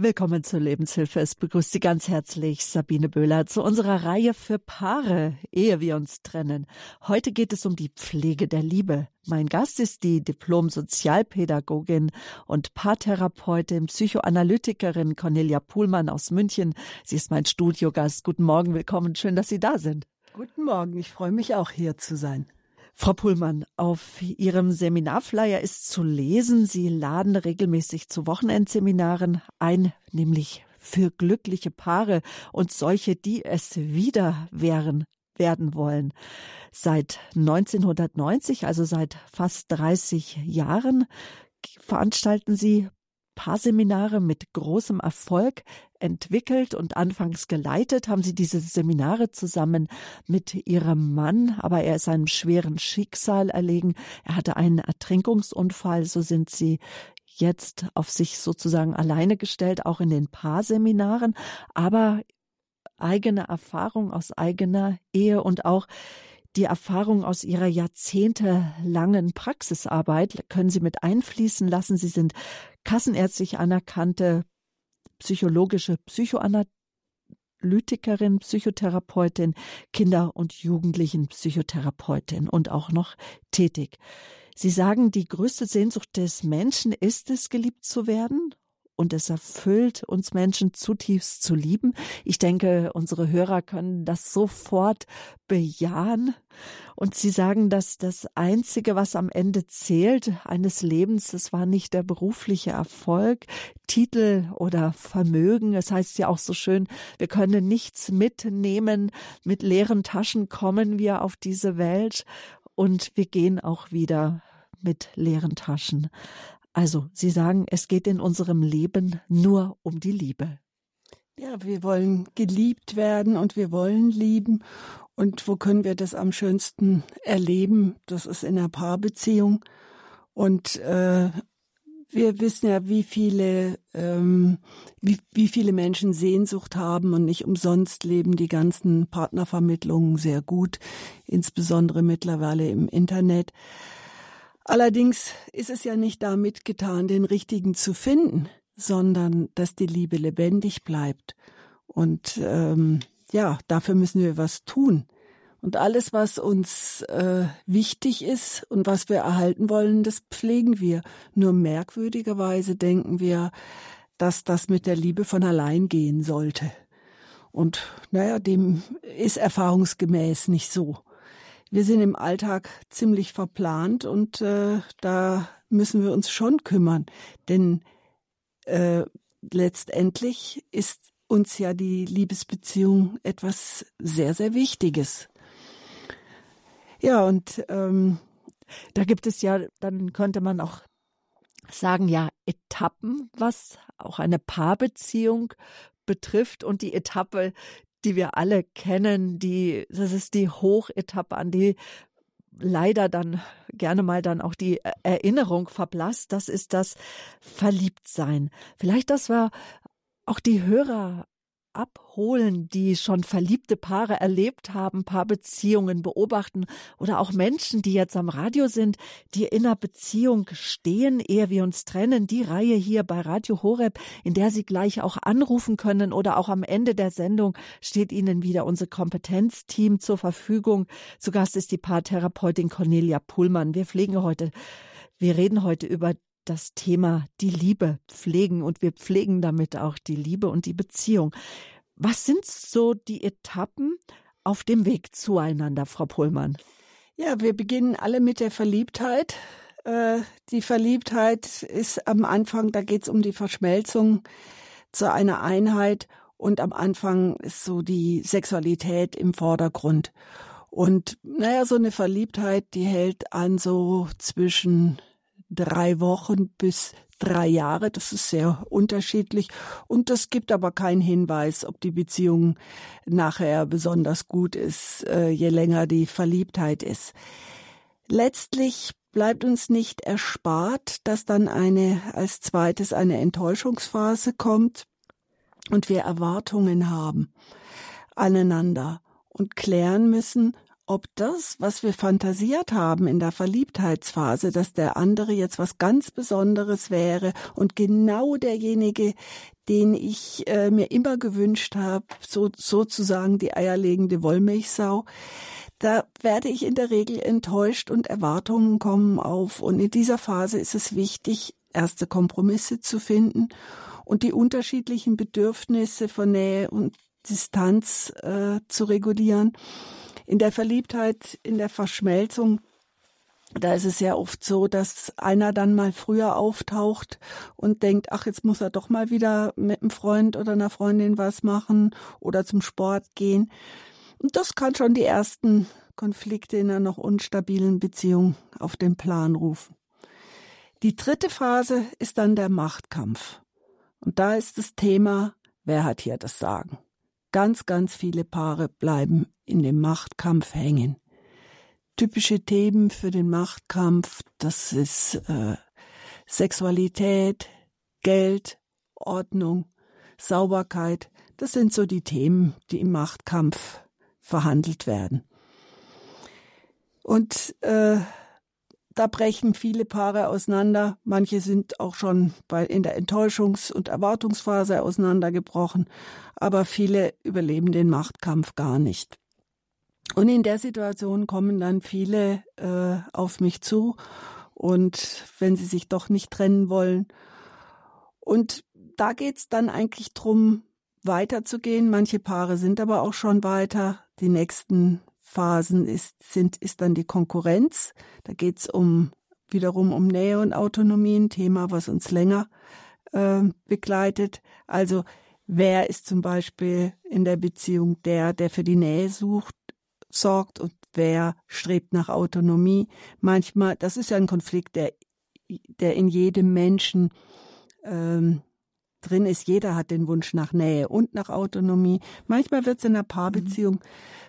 Willkommen zur Lebenshilfe. Es begrüßt Sie ganz herzlich Sabine Böhler zu unserer Reihe für Paare, ehe wir uns trennen. Heute geht es um die Pflege der Liebe. Mein Gast ist die Diplom-Sozialpädagogin und Paartherapeutin, Psychoanalytikerin Cornelia Puhlmann aus München. Sie ist mein Studiogast. Guten Morgen, willkommen. Schön, dass Sie da sind. Guten Morgen. Ich freue mich auch hier zu sein. Frau Pullmann, auf Ihrem Seminarflyer ist zu lesen, Sie laden regelmäßig zu Wochenendseminaren ein, nämlich für glückliche Paare und solche, die es wieder wären, werden wollen. Seit 1990, also seit fast 30 Jahren, veranstalten Sie Paarseminare mit großem Erfolg entwickelt und anfangs geleitet, haben Sie diese Seminare zusammen mit Ihrem Mann, aber er ist einem schweren Schicksal erlegen. Er hatte einen Ertrinkungsunfall, so sind Sie jetzt auf sich sozusagen alleine gestellt, auch in den Paarseminaren, aber eigene Erfahrung aus eigener Ehe und auch die Erfahrung aus Ihrer jahrzehntelangen Praxisarbeit können Sie mit einfließen lassen. Sie sind kassenärztlich anerkannte psychologische Psychoanalytikerin, Psychotherapeutin, Kinder- und Jugendlichenpsychotherapeutin und auch noch tätig. Sie sagen, die größte Sehnsucht des Menschen ist es, geliebt zu werden und es erfüllt uns Menschen zutiefst zu lieben. Ich denke, unsere Hörer können das sofort bejahen. Und sie sagen, dass das Einzige, was am Ende zählt eines Lebens, das war nicht der berufliche Erfolg, Titel oder Vermögen. Es heißt ja auch so schön, wir können nichts mitnehmen. Mit leeren Taschen kommen wir auf diese Welt und wir gehen auch wieder mit leeren Taschen. Also, Sie sagen, es geht in unserem Leben nur um die Liebe. Ja, wir wollen geliebt werden und wir wollen lieben. Und wo können wir das am schönsten erleben? Das ist in einer Paarbeziehung. Und äh, wir wissen ja, wie viele, ähm, wie, wie viele Menschen Sehnsucht haben und nicht umsonst leben die ganzen Partnervermittlungen sehr gut, insbesondere mittlerweile im Internet. Allerdings ist es ja nicht damit getan, den richtigen zu finden, sondern dass die Liebe lebendig bleibt. Und ähm, ja, dafür müssen wir was tun. Und alles, was uns äh, wichtig ist und was wir erhalten wollen, das pflegen wir. Nur merkwürdigerweise denken wir, dass das mit der Liebe von allein gehen sollte. Und naja, dem ist erfahrungsgemäß nicht so wir sind im Alltag ziemlich verplant und äh, da müssen wir uns schon kümmern, denn äh, letztendlich ist uns ja die Liebesbeziehung etwas sehr, sehr Wichtiges. Ja, und ähm, da gibt es ja, dann könnte man auch sagen, ja, Etappen, was auch eine Paarbeziehung betrifft. Und die Etappe, die wir alle kennen, die, das ist die Hochetappe, an die leider dann gerne mal dann auch die Erinnerung verblasst. Das ist das Verliebtsein. Vielleicht, dass wir auch die Hörer abholen, die schon verliebte Paare erlebt haben, Paarbeziehungen beobachten oder auch Menschen, die jetzt am Radio sind, die in einer Beziehung stehen, ehe wir uns trennen. Die Reihe hier bei Radio Horeb, in der Sie gleich auch anrufen können oder auch am Ende der Sendung steht Ihnen wieder unser Kompetenzteam zur Verfügung. Zu Gast ist die Paartherapeutin Cornelia Pullmann. Wir pflegen heute wir reden heute über das Thema die Liebe pflegen und wir pflegen damit auch die Liebe und die Beziehung. Was sind so die Etappen auf dem Weg zueinander, Frau Pohlmann? Ja, wir beginnen alle mit der Verliebtheit. Äh, die Verliebtheit ist am Anfang, da geht es um die Verschmelzung zu einer Einheit und am Anfang ist so die Sexualität im Vordergrund. Und naja, so eine Verliebtheit, die hält an so zwischen drei Wochen bis drei Jahre. Das ist sehr unterschiedlich. Und das gibt aber keinen Hinweis, ob die Beziehung nachher besonders gut ist, äh, je länger die Verliebtheit ist. Letztlich bleibt uns nicht erspart, dass dann eine, als zweites eine Enttäuschungsphase kommt und wir Erwartungen haben aneinander und klären müssen, ob das, was wir fantasiert haben in der Verliebtheitsphase, dass der andere jetzt was ganz Besonderes wäre und genau derjenige, den ich äh, mir immer gewünscht habe, so, sozusagen die eierlegende Wollmilchsau, da werde ich in der Regel enttäuscht und Erwartungen kommen auf. Und in dieser Phase ist es wichtig, erste Kompromisse zu finden und die unterschiedlichen Bedürfnisse von Nähe und Distanz äh, zu regulieren in der Verliebtheit, in der Verschmelzung, da ist es ja oft so, dass einer dann mal früher auftaucht und denkt, ach, jetzt muss er doch mal wieder mit einem Freund oder einer Freundin was machen oder zum Sport gehen. Und das kann schon die ersten Konflikte in einer noch unstabilen Beziehung auf den Plan rufen. Die dritte Phase ist dann der Machtkampf. Und da ist das Thema, wer hat hier das Sagen? Ganz, ganz viele Paare bleiben in dem Machtkampf hängen. Typische Themen für den Machtkampf, das ist äh, Sexualität, Geld, Ordnung, Sauberkeit. Das sind so die Themen, die im Machtkampf verhandelt werden. Und äh, da brechen viele Paare auseinander. Manche sind auch schon bei, in der Enttäuschungs- und Erwartungsphase auseinandergebrochen. Aber viele überleben den Machtkampf gar nicht. Und in der Situation kommen dann viele äh, auf mich zu und wenn sie sich doch nicht trennen wollen. Und da geht's dann eigentlich drum, weiterzugehen. Manche Paare sind aber auch schon weiter. Die nächsten Phasen ist, sind, ist dann die Konkurrenz. Da geht's um wiederum um Nähe und Autonomie, ein Thema, was uns länger äh, begleitet. Also wer ist zum Beispiel in der Beziehung der, der für die Nähe sucht sorgt und wer strebt nach Autonomie. Manchmal, das ist ja ein Konflikt, der, der in jedem Menschen ähm, drin ist. Jeder hat den Wunsch nach Nähe und nach Autonomie. Manchmal wird es in einer Paarbeziehung mhm.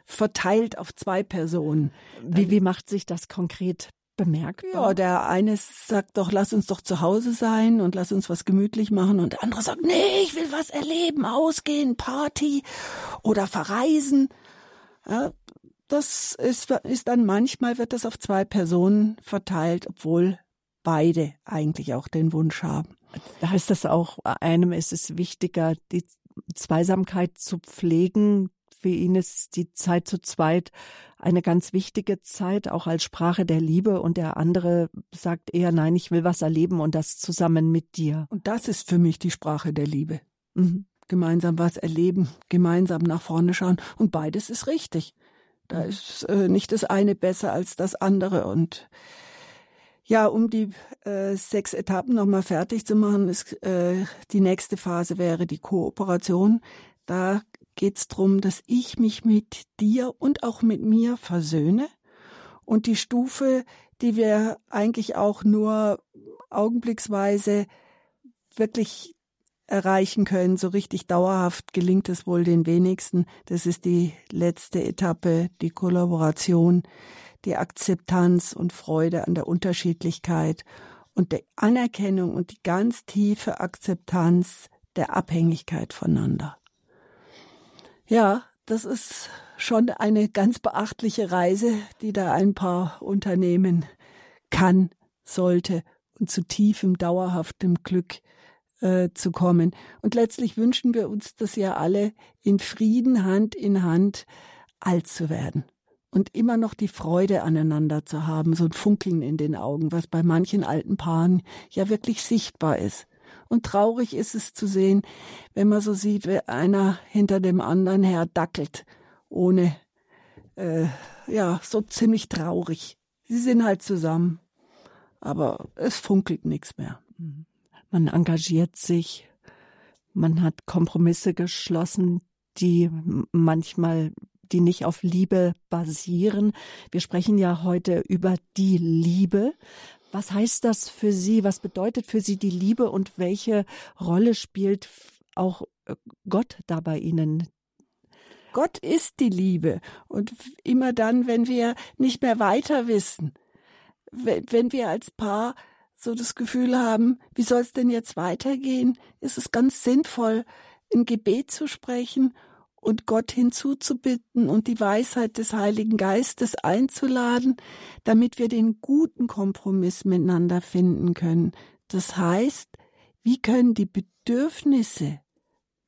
verteilt auf zwei Personen. Wie, wie macht sich das konkret bemerkbar? Ja, der eine sagt doch, lass uns doch zu Hause sein und lass uns was gemütlich machen und der andere sagt, nee, ich will was erleben, ausgehen, Party oder verreisen. Ja, das ist, ist dann manchmal wird das auf zwei Personen verteilt, obwohl beide eigentlich auch den Wunsch haben. Da heißt das auch, einem ist es wichtiger, die Zweisamkeit zu pflegen. Für ihn ist die Zeit zu zweit eine ganz wichtige Zeit, auch als Sprache der Liebe. Und der andere sagt eher, nein, ich will was erleben und das zusammen mit dir. Und das ist für mich die Sprache der Liebe. Mhm. Gemeinsam was erleben, gemeinsam nach vorne schauen. Und beides ist richtig. Da ist äh, nicht das eine besser als das andere. Und ja, um die äh, sechs Etappen nochmal fertig zu machen, ist, äh, die nächste Phase wäre die Kooperation. Da geht es darum, dass ich mich mit dir und auch mit mir versöhne. Und die Stufe, die wir eigentlich auch nur augenblicksweise wirklich erreichen können. So richtig dauerhaft gelingt es wohl den wenigsten. Das ist die letzte Etappe, die Kollaboration, die Akzeptanz und Freude an der Unterschiedlichkeit und der Anerkennung und die ganz tiefe Akzeptanz der Abhängigkeit voneinander. Ja, das ist schon eine ganz beachtliche Reise, die da ein paar Unternehmen kann, sollte und zu tiefem, dauerhaftem Glück äh, zu kommen. Und letztlich wünschen wir uns das ja alle, in Frieden Hand in Hand alt zu werden und immer noch die Freude aneinander zu haben, so ein Funkeln in den Augen, was bei manchen alten Paaren ja wirklich sichtbar ist. Und traurig ist es zu sehen, wenn man so sieht, wie einer hinter dem anderen her dackelt, ohne, äh, ja, so ziemlich traurig. Sie sind halt zusammen, aber es funkelt nichts mehr. Mhm man engagiert sich, man hat Kompromisse geschlossen, die manchmal die nicht auf Liebe basieren. Wir sprechen ja heute über die Liebe. Was heißt das für Sie? Was bedeutet für Sie die Liebe und welche Rolle spielt auch äh, Gott da bei Ihnen? Gott ist die Liebe. Und immer dann, wenn wir nicht mehr weiter wissen, wenn wir als Paar so das Gefühl haben, wie soll es denn jetzt weitergehen, ist es ganz sinnvoll, ein Gebet zu sprechen und Gott hinzuzubitten und die Weisheit des Heiligen Geistes einzuladen, damit wir den guten Kompromiss miteinander finden können. Das heißt, wie können die Bedürfnisse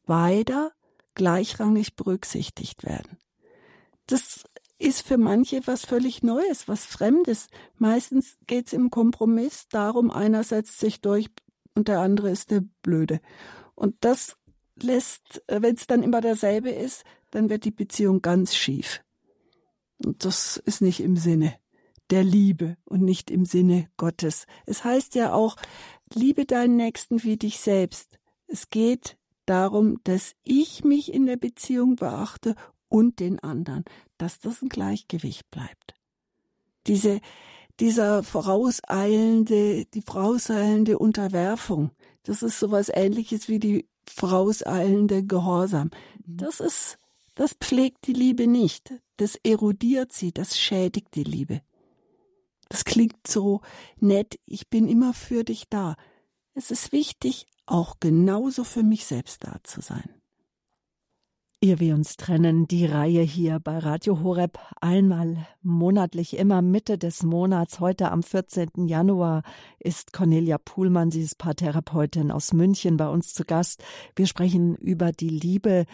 beider gleichrangig berücksichtigt werden? Das ist für manche was völlig Neues, was Fremdes. Meistens geht es im Kompromiss darum, einer setzt sich durch und der andere ist der Blöde. Und das lässt, äh, wenn es dann immer derselbe ist, dann wird die Beziehung ganz schief. Und das ist nicht im Sinne der Liebe und nicht im Sinne Gottes. Es heißt ja auch, liebe deinen Nächsten wie dich selbst. Es geht darum, dass ich mich in der Beziehung beachte und den anderen, dass das ein Gleichgewicht bleibt. Diese, dieser vorauseilende, die vorauseilende Unterwerfung, das ist sowas ähnliches wie die vorauseilende Gehorsam. Mhm. Das ist, das pflegt die Liebe nicht. Das erodiert sie, das schädigt die Liebe. Das klingt so nett, ich bin immer für dich da. Es ist wichtig, auch genauso für mich selbst da zu sein. Ihr wir uns trennen, die Reihe hier bei Radio Horeb einmal monatlich, immer Mitte des Monats. Heute am 14. Januar ist Cornelia Puhlmann, sie ist Paartherapeutin aus München, bei uns zu Gast. Wir sprechen über die Liebe,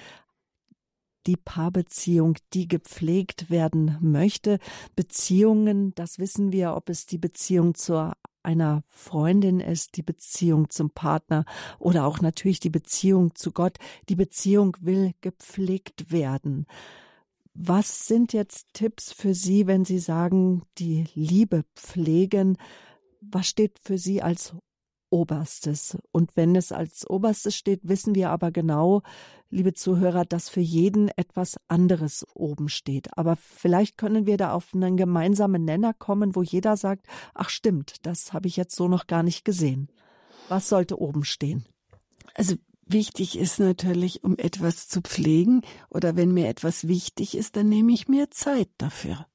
die Paarbeziehung, die gepflegt werden möchte. Beziehungen, das wissen wir, ob es die Beziehung zur einer Freundin ist, die Beziehung zum Partner oder auch natürlich die Beziehung zu Gott. Die Beziehung will gepflegt werden. Was sind jetzt Tipps für Sie, wenn Sie sagen, die Liebe pflegen? Was steht für Sie als Oberstes. Und wenn es als Oberstes steht, wissen wir aber genau, liebe Zuhörer, dass für jeden etwas anderes oben steht. Aber vielleicht können wir da auf einen gemeinsamen Nenner kommen, wo jeder sagt, ach stimmt, das habe ich jetzt so noch gar nicht gesehen. Was sollte oben stehen? Also wichtig ist natürlich, um etwas zu pflegen oder wenn mir etwas wichtig ist, dann nehme ich mir Zeit dafür.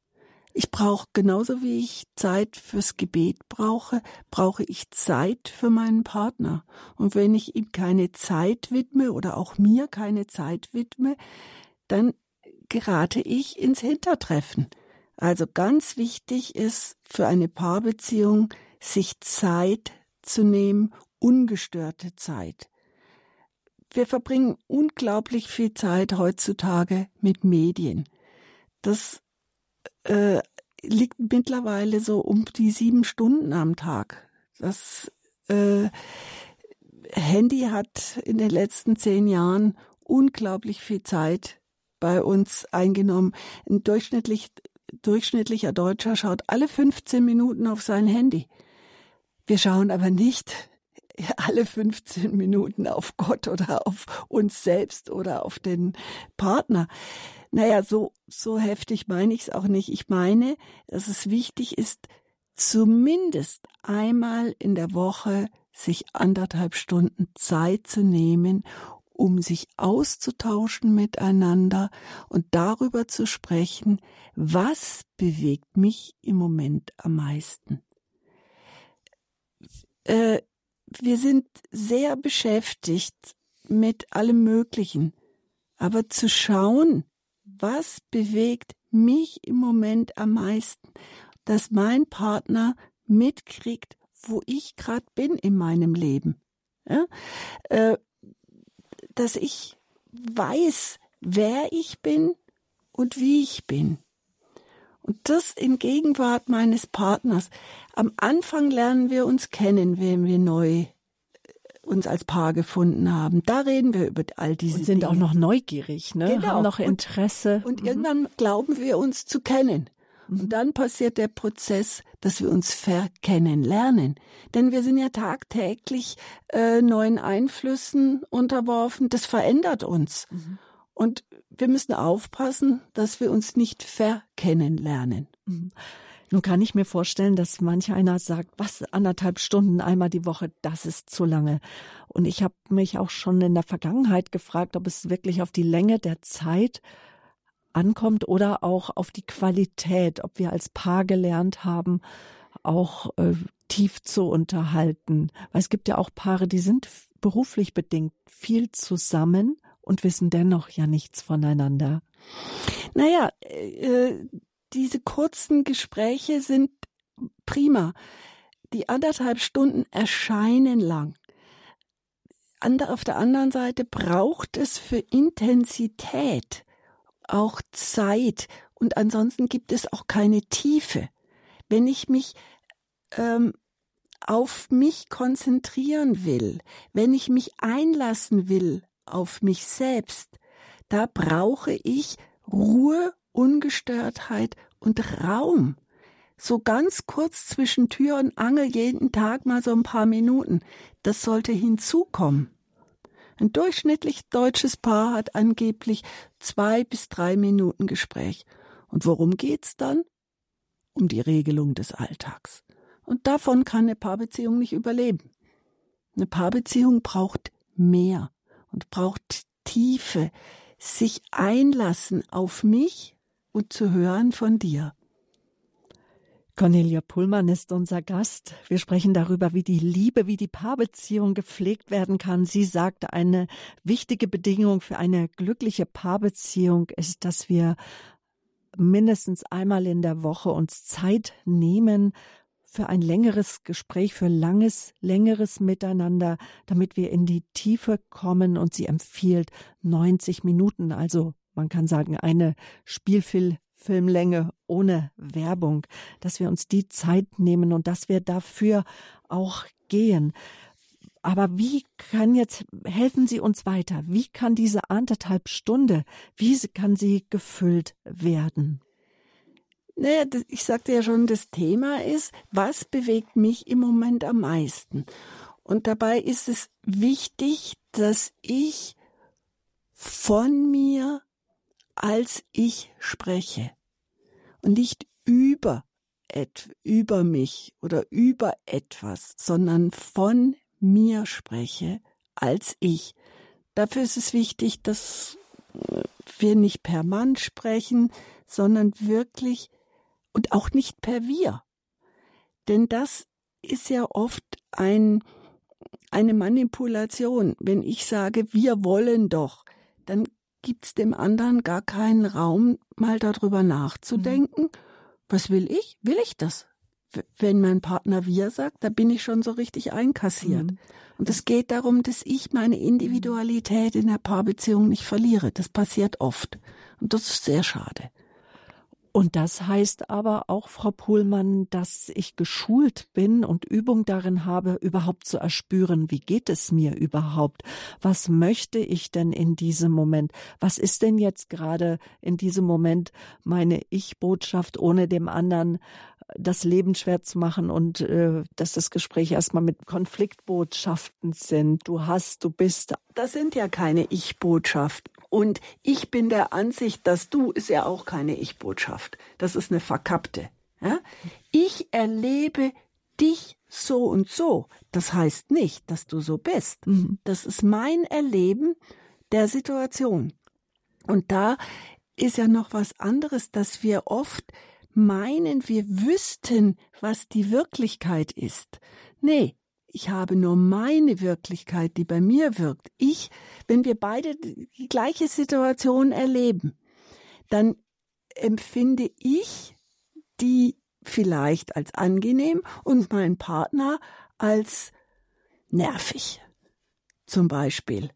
Ich brauche genauso wie ich Zeit fürs Gebet brauche, brauche ich Zeit für meinen Partner. Und wenn ich ihm keine Zeit widme oder auch mir keine Zeit widme, dann gerate ich ins Hintertreffen. Also ganz wichtig ist für eine Paarbeziehung, sich Zeit zu nehmen, ungestörte Zeit. Wir verbringen unglaublich viel Zeit heutzutage mit Medien. Das äh, liegt mittlerweile so um die sieben Stunden am Tag. Das äh, Handy hat in den letzten zehn Jahren unglaublich viel Zeit bei uns eingenommen. Ein durchschnittlich, durchschnittlicher Deutscher schaut alle 15 Minuten auf sein Handy. Wir schauen aber nicht alle 15 Minuten auf Gott oder auf uns selbst oder auf den Partner. Naja, so, so heftig meine ich es auch nicht. Ich meine, dass es wichtig ist, zumindest einmal in der Woche sich anderthalb Stunden Zeit zu nehmen, um sich auszutauschen miteinander und darüber zu sprechen, was bewegt mich im Moment am meisten. Äh, wir sind sehr beschäftigt mit allem Möglichen, aber zu schauen, was bewegt mich im Moment am meisten, dass mein Partner mitkriegt, wo ich gerade bin in meinem Leben. Ja? Äh, dass ich weiß, wer ich bin und wie ich bin. Und das in Gegenwart meines Partners. Am Anfang lernen wir uns kennen, wenn wir neu uns als Paar gefunden haben. Da reden wir über all diese und sind Dinge. auch noch neugierig, ne? Genau. Haben noch Interesse. Und, und mhm. irgendwann glauben wir uns zu kennen. Mhm. Und dann passiert der Prozess, dass wir uns verkennen lernen. Denn wir sind ja tagtäglich äh, neuen Einflüssen unterworfen. Das verändert uns. Mhm. Und wir müssen aufpassen, dass wir uns nicht verkennen lernen. Mhm. Nun kann ich mir vorstellen, dass manch einer sagt, was anderthalb Stunden einmal die Woche, das ist zu lange. Und ich habe mich auch schon in der Vergangenheit gefragt, ob es wirklich auf die Länge der Zeit ankommt oder auch auf die Qualität, ob wir als Paar gelernt haben, auch äh, tief zu unterhalten. Weil es gibt ja auch Paare, die sind beruflich bedingt viel zusammen und wissen dennoch ja nichts voneinander. Naja, äh, diese kurzen Gespräche sind prima. Die anderthalb Stunden erscheinen lang. Auf der anderen Seite braucht es für Intensität auch Zeit und ansonsten gibt es auch keine Tiefe. Wenn ich mich ähm, auf mich konzentrieren will, wenn ich mich einlassen will auf mich selbst, da brauche ich Ruhe, Ungestörtheit und Raum. So ganz kurz zwischen Tür und Angel jeden Tag mal so ein paar Minuten. Das sollte hinzukommen. Ein durchschnittlich deutsches Paar hat angeblich zwei bis drei Minuten Gespräch. Und worum geht's dann? Um die Regelung des Alltags. Und davon kann eine Paarbeziehung nicht überleben. Eine Paarbeziehung braucht mehr und braucht Tiefe, sich einlassen auf mich und zu hören von dir. Cornelia Pullmann ist unser Gast. Wir sprechen darüber, wie die Liebe, wie die Paarbeziehung gepflegt werden kann. Sie sagt, eine wichtige Bedingung für eine glückliche Paarbeziehung ist, dass wir mindestens einmal in der Woche uns Zeit nehmen für ein längeres Gespräch, für langes, längeres Miteinander, damit wir in die Tiefe kommen und sie empfiehlt 90 Minuten, also man kann sagen eine Spielfilmlänge ohne Werbung, dass wir uns die Zeit nehmen und dass wir dafür auch gehen. Aber wie kann jetzt, helfen Sie uns weiter? Wie kann diese anderthalb Stunde, wie kann sie gefüllt werden? Naja, ich sagte ja schon, das Thema ist, was bewegt mich im Moment am meisten? Und dabei ist es wichtig, dass ich von mir als ich spreche und nicht über über mich oder über etwas, sondern von mir spreche als ich. Dafür ist es wichtig, dass wir nicht per Mann sprechen, sondern wirklich und auch nicht per wir. Denn das ist ja oft ein, eine Manipulation. Wenn ich sage, wir wollen doch, dann gibt's dem anderen gar keinen Raum, mal darüber nachzudenken. Mhm. Was will ich? Will ich das? Wenn mein Partner wir sagt, da bin ich schon so richtig einkassiert. Mhm. Und es geht darum, dass ich meine Individualität in der Paarbeziehung nicht verliere. Das passiert oft. Und das ist sehr schade. Und das heißt aber auch, Frau Pohlmann, dass ich geschult bin und Übung darin habe, überhaupt zu erspüren, wie geht es mir überhaupt? Was möchte ich denn in diesem Moment? Was ist denn jetzt gerade in diesem Moment meine Ich-Botschaft, ohne dem anderen das Leben schwer zu machen und äh, dass das Gespräch erstmal mit Konfliktbotschaften sind. Du hast, du bist. Das sind ja keine Ich-Botschaften. Und ich bin der Ansicht, dass du ist ja auch keine Ich-Botschaft. Das ist eine verkappte. Ja? Ich erlebe dich so und so. Das heißt nicht, dass du so bist. Mhm. Das ist mein Erleben der Situation. Und da ist ja noch was anderes, dass wir oft meinen, wir wüssten, was die Wirklichkeit ist. Nee, ich habe nur meine Wirklichkeit, die bei mir wirkt. Ich, wenn wir beide die gleiche Situation erleben, dann empfinde ich die vielleicht als angenehm und mein Partner als nervig, zum Beispiel.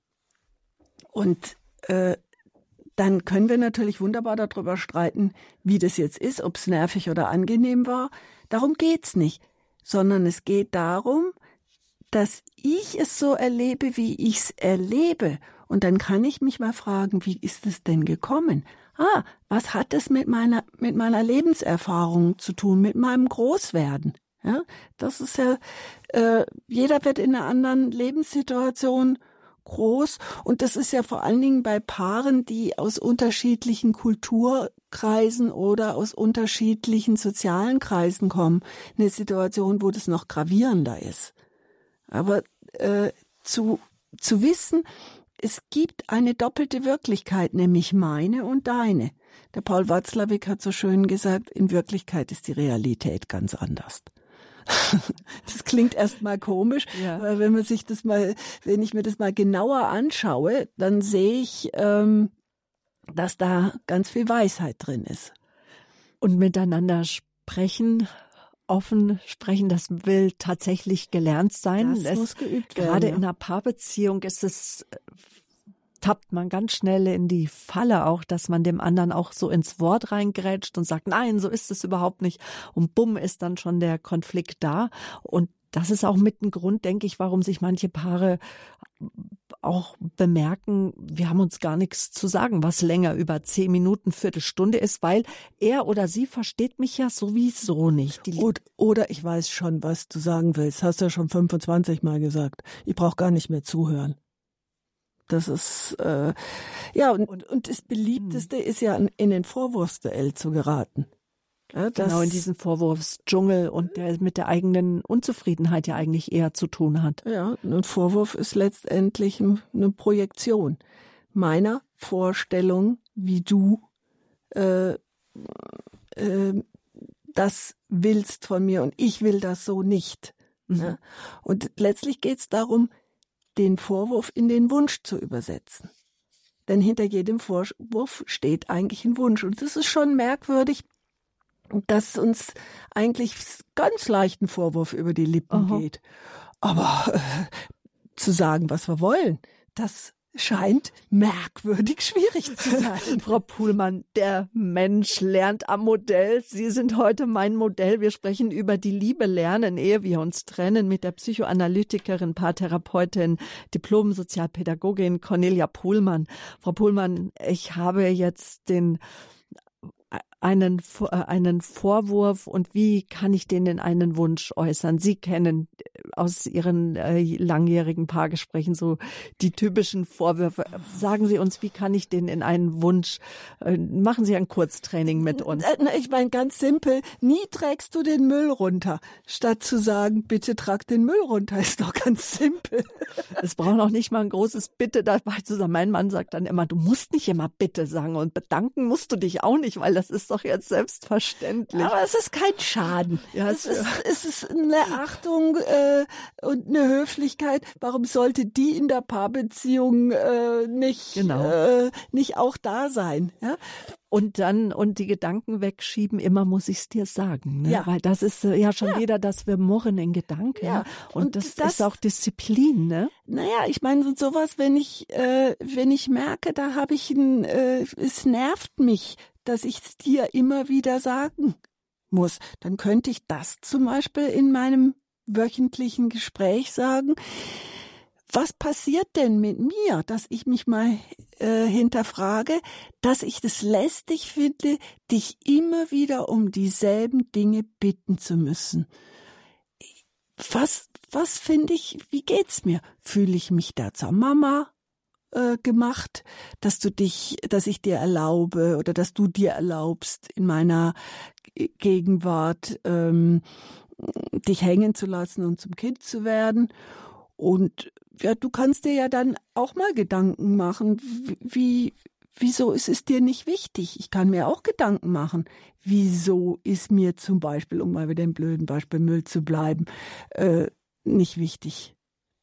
Und äh, dann können wir natürlich wunderbar darüber streiten, wie das jetzt ist, ob es nervig oder angenehm war. Darum geht's nicht, sondern es geht darum, dass ich es so erlebe, wie ich es erlebe. Und dann kann ich mich mal fragen, wie ist es denn gekommen? Ah, was hat es mit meiner, mit meiner Lebenserfahrung zu tun, mit meinem Großwerden? Ja, das ist ja, äh, jeder wird in einer anderen Lebenssituation groß und das ist ja vor allen Dingen bei Paaren, die aus unterschiedlichen Kulturkreisen oder aus unterschiedlichen sozialen Kreisen kommen, eine Situation, wo das noch gravierender ist. Aber äh, zu, zu wissen, es gibt eine doppelte Wirklichkeit, nämlich meine und deine. Der Paul Watzlawick hat so schön gesagt, in Wirklichkeit ist die Realität ganz anders. Das klingt erstmal komisch, ja. aber wenn man sich das mal, wenn ich mir das mal genauer anschaue, dann sehe ich, ähm, dass da ganz viel Weisheit drin ist. Und miteinander sprechen, offen sprechen, das will tatsächlich gelernt sein. Das es, muss geübt werden. Gerade ja. in einer Paarbeziehung ist es tappt man ganz schnell in die Falle auch, dass man dem anderen auch so ins Wort reingrätscht und sagt, nein, so ist es überhaupt nicht. Und bumm ist dann schon der Konflikt da. Und das ist auch mit ein Grund, denke ich, warum sich manche Paare auch bemerken, wir haben uns gar nichts zu sagen, was länger über zehn Minuten, Viertelstunde ist, weil er oder sie versteht mich ja sowieso nicht. oder, oder ich weiß schon, was du sagen willst. Hast du ja schon 25 Mal gesagt. Ich brauche gar nicht mehr zuhören. Das ist äh, ja und, und, das beliebteste ist ja in den Vorwurfsduell zu geraten. Ja, genau in diesen Vorwurfsdschungel und der mit der eigenen Unzufriedenheit ja eigentlich eher zu tun hat. Ja, ein Vorwurf ist letztendlich eine Projektion meiner Vorstellung, wie du äh, äh, das willst von mir und ich will das so nicht. Mhm. Ja? Und letztlich geht es darum, den Vorwurf in den Wunsch zu übersetzen. Denn hinter jedem Vorwurf steht eigentlich ein Wunsch. Und das ist schon merkwürdig, dass uns eigentlich ganz leichten Vorwurf über die Lippen Aha. geht. Aber äh, zu sagen, was wir wollen, das scheint merkwürdig schwierig zu sein. Frau Puhlmann, der Mensch lernt am Modell. Sie sind heute mein Modell. Wir sprechen über die Liebe lernen, ehe wir uns trennen, mit der Psychoanalytikerin, Paartherapeutin, Diplom-Sozialpädagogin Cornelia Puhlmann. Frau Puhlmann, ich habe jetzt den einen, äh, einen Vorwurf und wie kann ich den in einen Wunsch äußern? Sie kennen äh, aus Ihren äh, langjährigen Paargesprächen so die typischen Vorwürfe. Sagen Sie uns, wie kann ich den in einen Wunsch? Äh, machen Sie ein Kurztraining mit uns. Ich meine ganz simpel, nie trägst du den Müll runter, statt zu sagen, bitte trag den Müll runter, ist doch ganz simpel. Es braucht auch nicht mal ein großes Bitte dabei zu sagen. Mein Mann sagt dann immer, du musst nicht immer bitte sagen und bedanken musst du dich auch nicht, weil das ist doch jetzt selbstverständlich. Aber es ist kein Schaden. Ja, es, ist, es ist eine Achtung äh, und eine Höflichkeit. Warum sollte die in der Paarbeziehung äh, nicht, genau. äh, nicht auch da sein? Ja? Und dann, und die Gedanken wegschieben, immer muss ich es dir sagen. Ne? Ja. Weil das ist äh, ja schon ja. wieder, dass wir murren in Gedanken. Ja. Und, und das, das, ist auch Disziplin, ne? Naja, ich meine, sowas, wenn ich, äh, wenn ich merke, da habe ich ein, äh, es nervt mich, dass ich es dir immer wieder sagen muss, dann könnte ich das zum Beispiel in meinem wöchentlichen Gespräch sagen. Was passiert denn mit mir, dass ich mich mal äh, hinterfrage, dass ich das lästig finde, dich immer wieder um dieselben Dinge bitten zu müssen? Was, was finde ich, wie geht's mir? Fühle ich mich da zur Mama? Äh, gemacht, dass du dich, dass ich dir erlaube oder dass du dir erlaubst, in meiner Gegenwart ähm, dich hängen zu lassen und zum Kind zu werden. Und ja, du kannst dir ja dann auch mal Gedanken machen, wie, wieso ist es dir nicht wichtig? Ich kann mir auch Gedanken machen. Wieso ist mir zum Beispiel, um mal wieder im blöden Beispiel Müll zu bleiben, äh, nicht wichtig,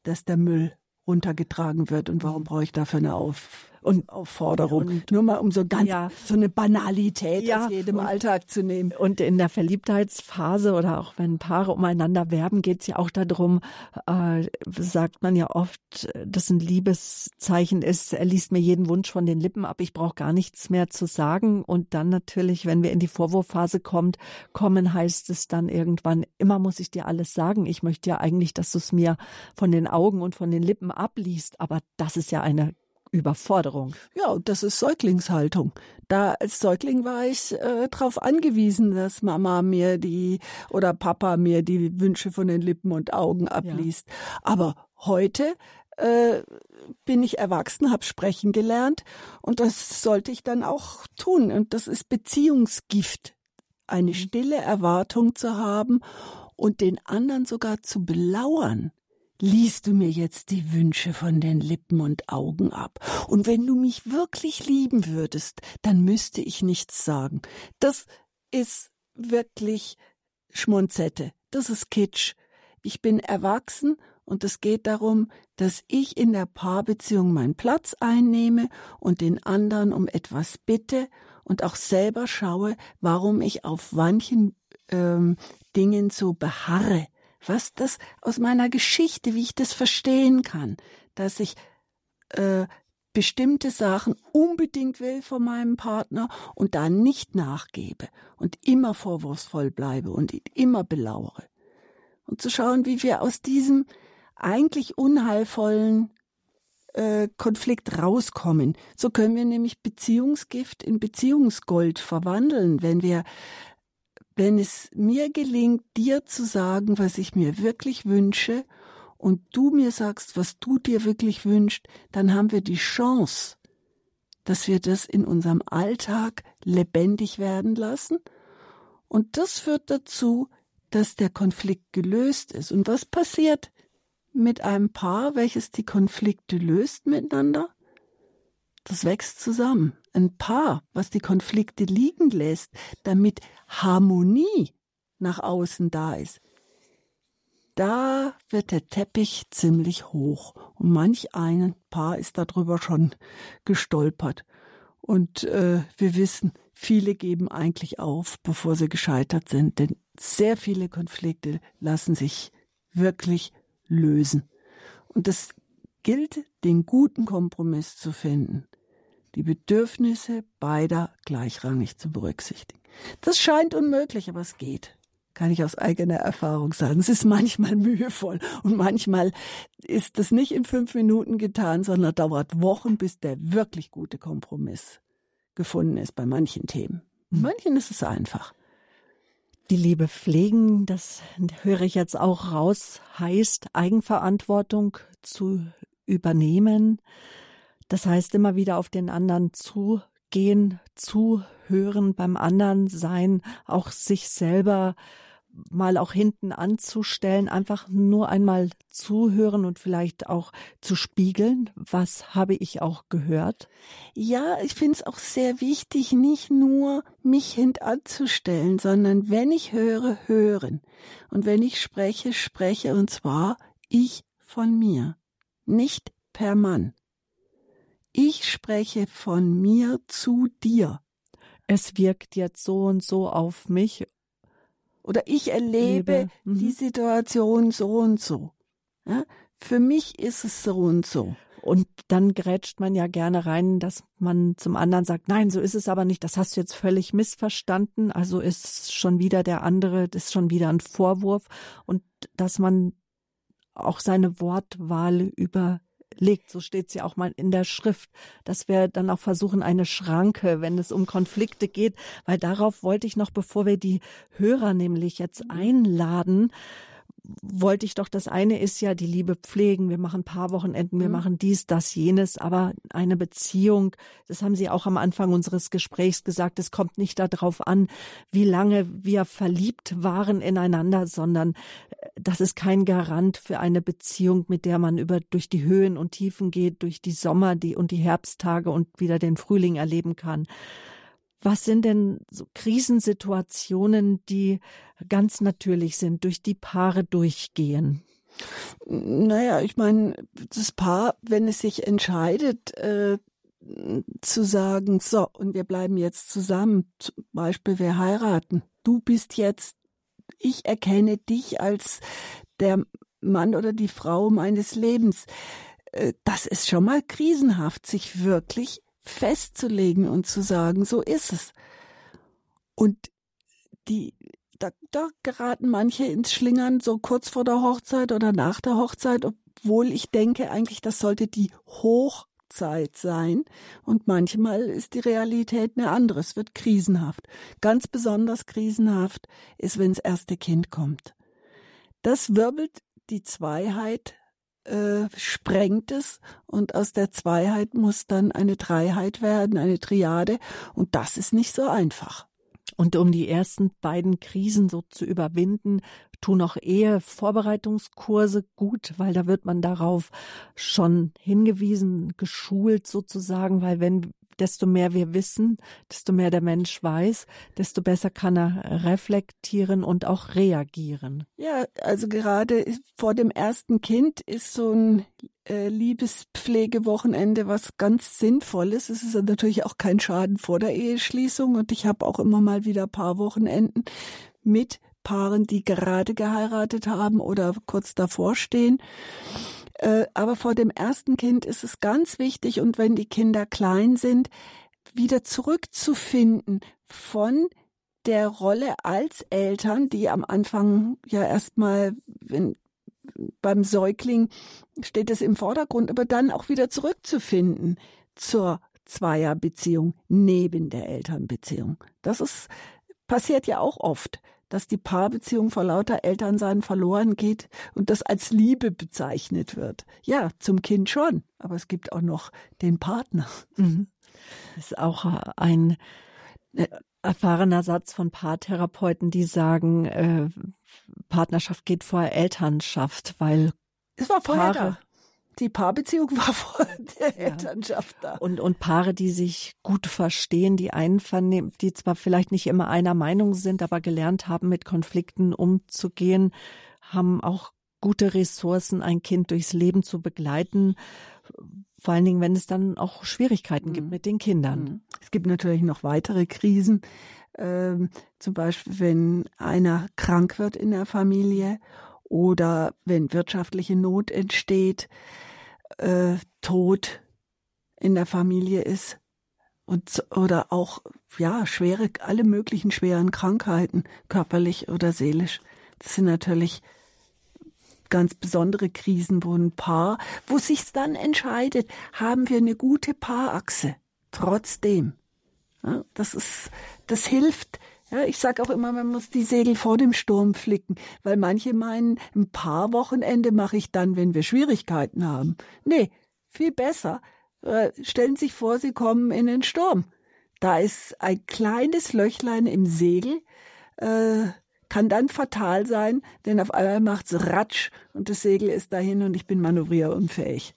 dass der Müll runtergetragen wird? Und warum brauche ich dafür eine Auf und Aufforderung. Und, Nur mal um so ganz ja. so eine Banalität ja, aus jedem und, Alltag zu nehmen. Und in der Verliebtheitsphase oder auch wenn Paare umeinander werben, geht es ja auch darum, äh, sagt man ja oft, dass ein Liebeszeichen ist, er liest mir jeden Wunsch von den Lippen ab, ich brauche gar nichts mehr zu sagen. Und dann natürlich, wenn wir in die Vorwurfphase kommt, kommen, heißt es dann irgendwann, immer muss ich dir alles sagen. Ich möchte ja eigentlich, dass du es mir von den Augen und von den Lippen abliest, aber das ist ja eine Überforderung. Ja, das ist Säuglingshaltung. Da als Säugling war ich äh, darauf angewiesen, dass Mama mir die oder Papa mir die Wünsche von den Lippen und Augen abliest. Ja. Aber heute äh, bin ich erwachsen, habe sprechen gelernt und das sollte ich dann auch tun. Und das ist Beziehungsgift, eine mhm. stille Erwartung zu haben und den anderen sogar zu belauern liest du mir jetzt die Wünsche von den Lippen und Augen ab. Und wenn du mich wirklich lieben würdest, dann müsste ich nichts sagen. Das ist wirklich Schmunzette. das ist Kitsch. Ich bin erwachsen und es geht darum, dass ich in der Paarbeziehung meinen Platz einnehme und den anderen um etwas bitte und auch selber schaue, warum ich auf manchen ähm, Dingen so beharre. Was das aus meiner Geschichte, wie ich das verstehen kann, dass ich äh, bestimmte Sachen unbedingt will von meinem Partner und da nicht nachgebe und immer vorwurfsvoll bleibe und ihn immer belauere. Und zu schauen, wie wir aus diesem eigentlich unheilvollen äh, Konflikt rauskommen. So können wir nämlich Beziehungsgift in Beziehungsgold verwandeln, wenn wir wenn es mir gelingt, dir zu sagen, was ich mir wirklich wünsche, und du mir sagst, was du dir wirklich wünschst, dann haben wir die Chance, dass wir das in unserem Alltag lebendig werden lassen. Und das führt dazu, dass der Konflikt gelöst ist. Und was passiert mit einem Paar, welches die Konflikte löst miteinander? Das wächst zusammen. Ein Paar, was die Konflikte liegen lässt, damit Harmonie nach außen da ist. Da wird der Teppich ziemlich hoch und manch ein Paar ist darüber schon gestolpert. Und äh, wir wissen, viele geben eigentlich auf, bevor sie gescheitert sind, denn sehr viele Konflikte lassen sich wirklich lösen. Und es gilt, den guten Kompromiss zu finden, die Bedürfnisse beider gleichrangig zu berücksichtigen. Das scheint unmöglich, aber es geht. Kann ich aus eigener Erfahrung sagen. Es ist manchmal mühevoll und manchmal ist das nicht in fünf Minuten getan, sondern dauert Wochen, bis der wirklich gute Kompromiss gefunden ist bei manchen Themen. Hm. Manchen ist es einfach. Die Liebe pflegen, das höre ich jetzt auch raus, heißt Eigenverantwortung zu übernehmen. Das heißt immer wieder auf den anderen zugehen, zuhören, beim anderen sein, auch sich selber mal auch hinten anzustellen, einfach nur einmal zuhören und vielleicht auch zu spiegeln. Was habe ich auch gehört? Ja, ich finde es auch sehr wichtig, nicht nur mich hintanzustellen, sondern wenn ich höre, hören. Und wenn ich spreche, spreche und zwar ich von mir, nicht per Mann. Ich spreche von mir zu dir. Es wirkt jetzt so und so auf mich oder ich erlebe mhm. die Situation so und so. Ja? Für mich ist es so und so. Und dann grätscht man ja gerne rein, dass man zum anderen sagt, nein, so ist es aber nicht, das hast du jetzt völlig missverstanden. Also ist schon wieder der andere, das ist schon wieder ein Vorwurf. Und dass man auch seine Wortwahl über legt. So steht es ja auch mal in der Schrift, dass wir dann auch versuchen, eine Schranke, wenn es um Konflikte geht, weil darauf wollte ich noch, bevor wir die Hörer nämlich jetzt einladen, wollte ich doch, das eine ist ja die Liebe pflegen. Wir machen paar Wochenenden, wir mhm. machen dies, das, jenes, aber eine Beziehung, das haben Sie auch am Anfang unseres Gesprächs gesagt, es kommt nicht darauf an, wie lange wir verliebt waren ineinander, sondern äh, das ist kein Garant für eine Beziehung, mit der man über, durch die Höhen und Tiefen geht, durch die Sommer, die und die Herbsttage und wieder den Frühling erleben kann. Was sind denn so Krisensituationen, die ganz natürlich sind, durch die Paare durchgehen? Naja, ich meine, das Paar, wenn es sich entscheidet, äh, zu sagen, so, und wir bleiben jetzt zusammen, zum Beispiel wir heiraten, du bist jetzt, ich erkenne dich als der Mann oder die Frau meines Lebens. Äh, das ist schon mal krisenhaft, sich wirklich festzulegen und zu sagen, so ist es. Und die, da, da geraten manche ins Schlingern so kurz vor der Hochzeit oder nach der Hochzeit, obwohl ich denke eigentlich, das sollte die Hochzeit sein. Und manchmal ist die Realität eine andere. Es wird krisenhaft. Ganz besonders krisenhaft ist, wenn das erste Kind kommt. Das wirbelt die Zweiheit äh, sprengt es und aus der Zweiheit muss dann eine Dreiheit werden, eine Triade und das ist nicht so einfach. Und um die ersten beiden Krisen so zu überwinden, tun auch Ehevorbereitungskurse gut, weil da wird man darauf schon hingewiesen, geschult sozusagen, weil wenn desto mehr wir wissen, desto mehr der Mensch weiß, desto besser kann er reflektieren und auch reagieren. Ja, also gerade vor dem ersten Kind ist so ein äh, Liebespflegewochenende was ganz Sinnvolles. Es ist natürlich auch kein Schaden vor der Eheschließung und ich habe auch immer mal wieder paar Wochenenden mit Paaren, die gerade geheiratet haben oder kurz davor stehen. Äh, aber vor dem ersten Kind ist es ganz wichtig und wenn die Kinder klein sind, wieder zurückzufinden von der Rolle als Eltern, die am Anfang ja erstmal, beim Säugling steht es im Vordergrund, aber dann auch wieder zurückzufinden zur Zweierbeziehung neben der Elternbeziehung. Das ist passiert ja auch oft, dass die Paarbeziehung vor lauter Elternsein verloren geht und das als Liebe bezeichnet wird. Ja, zum Kind schon, aber es gibt auch noch den Partner. Mhm. Das ist auch ein äh, erfahrener Satz von Paartherapeuten, die sagen, äh, Partnerschaft geht vor Elternschaft, weil es war vorher Paare, da. Die Paarbeziehung war vor der ja. Elternschaft da. Und, und Paare, die sich gut verstehen, die einvernehmen, die zwar vielleicht nicht immer einer Meinung sind, aber gelernt haben, mit Konflikten umzugehen, haben auch gute Ressourcen, ein Kind durchs Leben zu begleiten. Vor allen Dingen, wenn es dann auch Schwierigkeiten mhm. gibt mit den Kindern. Mhm. Es gibt natürlich noch weitere Krisen. Ähm, zum Beispiel, wenn einer krank wird in der Familie oder wenn wirtschaftliche Not entsteht, äh, Tod in der Familie ist und oder auch ja schwere alle möglichen schweren Krankheiten körperlich oder seelisch. Das sind natürlich ganz besondere Krisen, wo ein Paar, wo sich's dann entscheidet, haben wir eine gute Paarachse trotzdem. Ja, das ist das hilft ja, ich sage auch immer, man muss die Segel vor dem Sturm flicken, weil manche meinen, ein paar Wochenende mache ich dann, wenn wir Schwierigkeiten haben. Nee, viel besser. Äh, stellen Sie sich vor, Sie kommen in den Sturm. Da ist ein kleines Löchlein im Segel, äh, kann dann fatal sein, denn auf einmal macht's Ratsch und das Segel ist dahin und ich bin manövrierunfähig.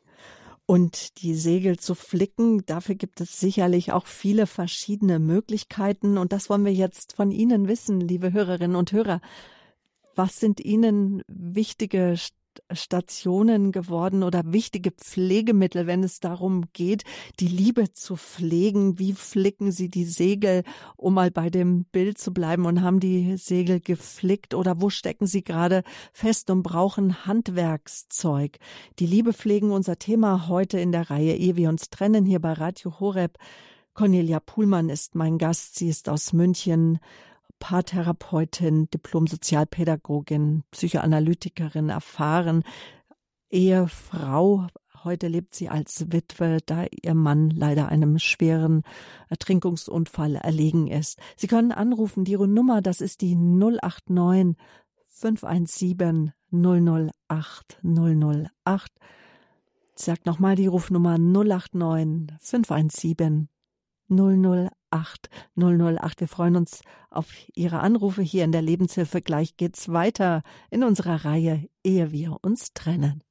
Und die Segel zu flicken, dafür gibt es sicherlich auch viele verschiedene Möglichkeiten. Und das wollen wir jetzt von Ihnen wissen, liebe Hörerinnen und Hörer. Was sind Ihnen wichtige Stationen geworden oder wichtige Pflegemittel, wenn es darum geht, die Liebe zu pflegen. Wie flicken Sie die Segel, um mal bei dem Bild zu bleiben und haben die Segel geflickt oder wo stecken Sie gerade fest und brauchen Handwerkszeug? Die Liebe pflegen unser Thema heute in der Reihe Ehe wir uns trennen hier bei Radio Horeb. Cornelia Puhlmann ist mein Gast. Sie ist aus München Paartherapeutin, Diplom-Sozialpädagogin, Psychoanalytikerin, erfahren, Ehefrau. Heute lebt sie als Witwe, da ihr Mann leider einem schweren Ertrinkungsunfall erlegen ist. Sie können anrufen, die Nummer, das ist die 089 517 008 008. Ich nochmal die Rufnummer 089 517 008 008. Wir freuen uns auf Ihre Anrufe hier in der Lebenshilfe. Gleich geht's weiter in unserer Reihe, ehe wir uns trennen.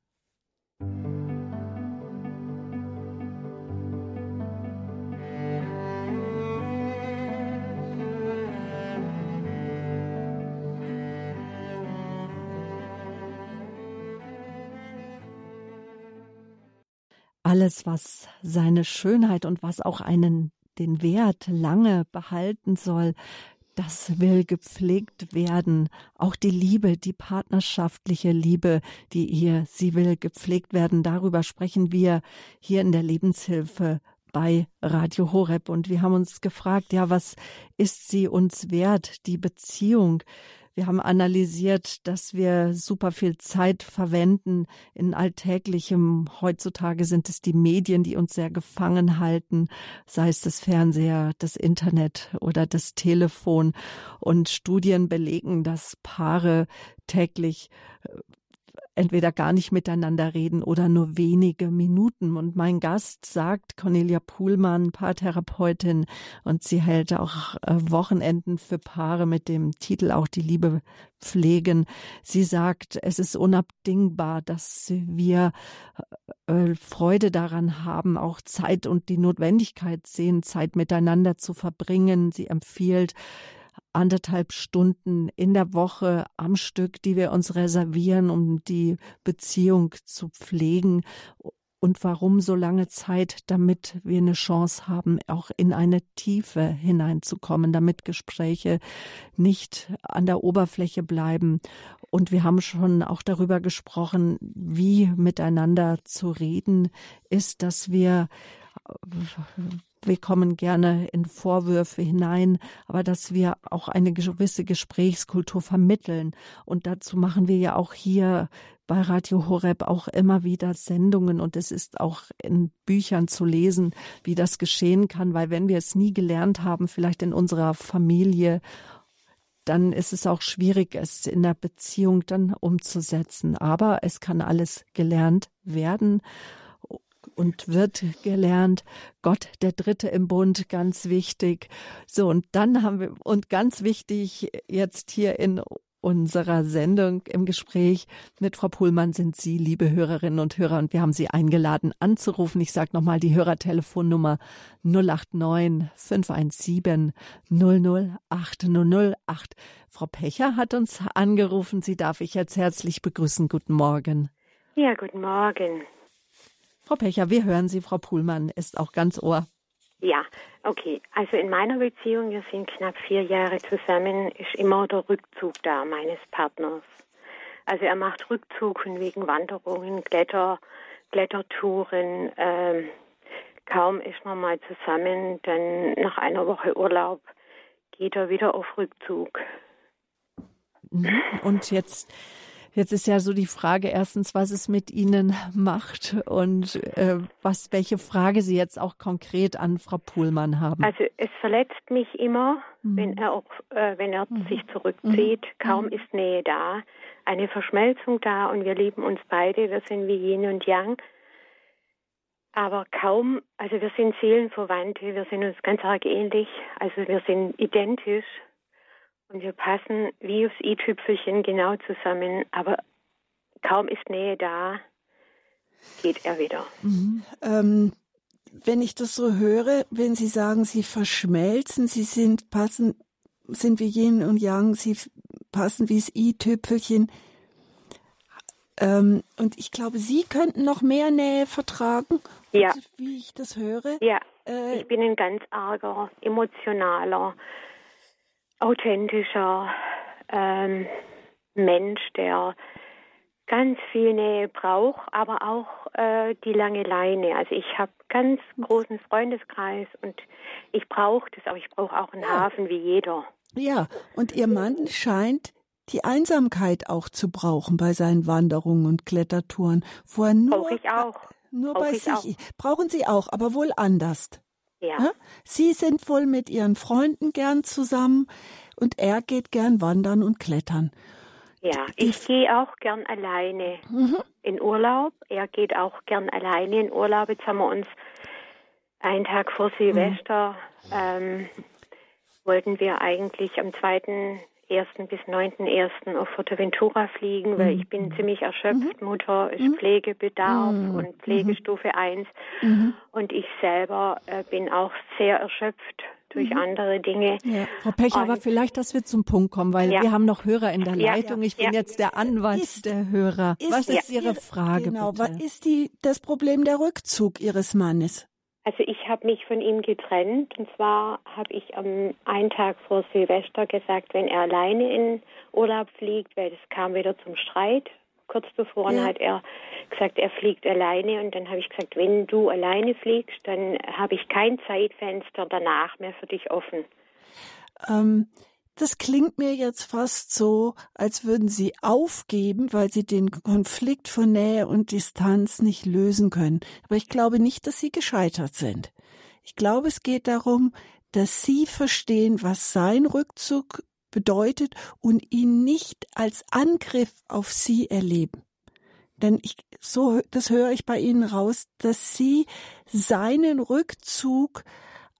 Alles, was seine Schönheit und was auch einen den Wert lange behalten soll, das will gepflegt werden. Auch die Liebe, die partnerschaftliche Liebe, die Ehe, sie will gepflegt werden. Darüber sprechen wir hier in der Lebenshilfe bei Radio Horeb. Und wir haben uns gefragt, ja, was ist sie uns wert, die Beziehung? Wir haben analysiert, dass wir super viel Zeit verwenden in alltäglichem. Heutzutage sind es die Medien, die uns sehr gefangen halten, sei es das Fernseher, das Internet oder das Telefon. Und Studien belegen, dass Paare täglich äh, entweder gar nicht miteinander reden oder nur wenige Minuten. Und mein Gast sagt, Cornelia Puhlmann, Paartherapeutin, und sie hält auch äh, Wochenenden für Paare mit dem Titel auch die Liebe pflegen. Sie sagt, es ist unabdingbar, dass wir äh, Freude daran haben, auch Zeit und die Notwendigkeit sehen, Zeit miteinander zu verbringen. Sie empfiehlt, anderthalb Stunden in der Woche am Stück, die wir uns reservieren, um die Beziehung zu pflegen. Und warum so lange Zeit, damit wir eine Chance haben, auch in eine Tiefe hineinzukommen, damit Gespräche nicht an der Oberfläche bleiben. Und wir haben schon auch darüber gesprochen, wie miteinander zu reden ist, dass wir wir kommen gerne in Vorwürfe hinein, aber dass wir auch eine gewisse Gesprächskultur vermitteln. Und dazu machen wir ja auch hier bei Radio Horeb auch immer wieder Sendungen und es ist auch in Büchern zu lesen, wie das geschehen kann, weil wenn wir es nie gelernt haben, vielleicht in unserer Familie, dann ist es auch schwierig, es in der Beziehung dann umzusetzen. Aber es kann alles gelernt werden und wird gelernt. Gott, der Dritte im Bund, ganz wichtig. So, und dann haben wir, und ganz wichtig jetzt hier in unserer Sendung im Gespräch mit Frau Pullmann sind Sie, liebe Hörerinnen und Hörer, und wir haben Sie eingeladen anzurufen. Ich sage nochmal die Hörertelefonnummer 089 517 008 008. Frau Pecher hat uns angerufen. Sie darf ich jetzt herzlich begrüßen. Guten Morgen. Ja, guten Morgen. Frau Pecher, wir hören Sie. Frau Puhlmann ist auch ganz Ohr. Ja, okay. Also in meiner Beziehung, wir sind knapp vier Jahre zusammen, ist immer der Rückzug da meines Partners. Also er macht Rückzug wegen Wanderungen, Kletter, Klettertouren. Ähm, kaum ist man mal zusammen, dann nach einer Woche Urlaub geht er wieder auf Rückzug. Mhm. Und jetzt Jetzt ist ja so die Frage erstens, was es mit Ihnen macht und äh, was, welche Frage Sie jetzt auch konkret an Frau Puhlmann haben. Also es verletzt mich immer, mhm. wenn er, auch, äh, wenn er mhm. sich zurückzieht. Mhm. Kaum mhm. ist Nähe da, eine Verschmelzung da und wir lieben uns beide. Wir sind wie Yin und Yang. Aber kaum, also wir sind Seelenverwandte, wir sind uns ganz arg ähnlich, also wir sind identisch, und wir passen wie aufs i-Tüpfelchen genau zusammen, aber kaum ist Nähe da, geht er wieder. Mhm. Ähm, wenn ich das so höre, wenn Sie sagen, Sie verschmelzen, Sie sind passen, sind wie Yin und Yang, Sie passen wie das i-Tüpfelchen. Ähm, und ich glaube, Sie könnten noch mehr Nähe vertragen, ja. wie ich das höre. Ja, äh, ich bin ein ganz arger, emotionaler, authentischer ähm, Mensch, der ganz viel Nähe braucht, aber auch äh, die lange Leine. Also ich habe ganz großen Freundeskreis und ich brauche das, aber ich brauche auch einen ja. Hafen wie jeder. Ja, und Ihr Mann scheint die Einsamkeit auch zu brauchen bei seinen Wanderungen und Klettertouren. Vorher nur, Brauche ich auch. Nur Brauch bei sich. Auch. Brauchen Sie auch, aber wohl anders. Ja. Sie sind wohl mit Ihren Freunden gern zusammen und er geht gern wandern und klettern. Ja, ich gehe auch gern alleine mhm. in Urlaub. Er geht auch gern alleine in Urlaub. Jetzt haben wir uns einen Tag vor Silvester mhm. ähm, wollten wir eigentlich am 2. 1. bis 9.1. auf Fuerteventura fliegen, weil mhm. ich bin ziemlich erschöpft. Mhm. Mutter ist mhm. Pflegebedarf mhm. und Pflegestufe 1. Mhm. Und ich selber äh, bin auch sehr erschöpft durch mhm. andere Dinge. Ja. Frau Pecher, aber vielleicht, dass wir zum Punkt kommen, weil ja. wir haben noch Hörer in der Leitung. Ich bin jetzt der Anwalt ist, der Hörer. Ist, was ist Ihre Frage? Genau, bitte? was ist die, das Problem der Rückzug Ihres Mannes? Also ich habe mich von ihm getrennt und zwar habe ich am einen Tag vor Silvester gesagt, wenn er alleine in Urlaub fliegt, weil es kam wieder zum Streit. Kurz bevor ja. hat er gesagt, er fliegt alleine und dann habe ich gesagt, wenn du alleine fliegst, dann habe ich kein Zeitfenster danach mehr für dich offen. Ähm, das klingt mir jetzt fast so, als würden Sie aufgeben, weil Sie den Konflikt von Nähe und Distanz nicht lösen können. Aber ich glaube nicht, dass Sie gescheitert sind. Ich glaube, es geht darum, dass Sie verstehen, was sein Rückzug bedeutet und ihn nicht als Angriff auf Sie erleben. Denn ich, so, das höre ich bei Ihnen raus, dass Sie seinen Rückzug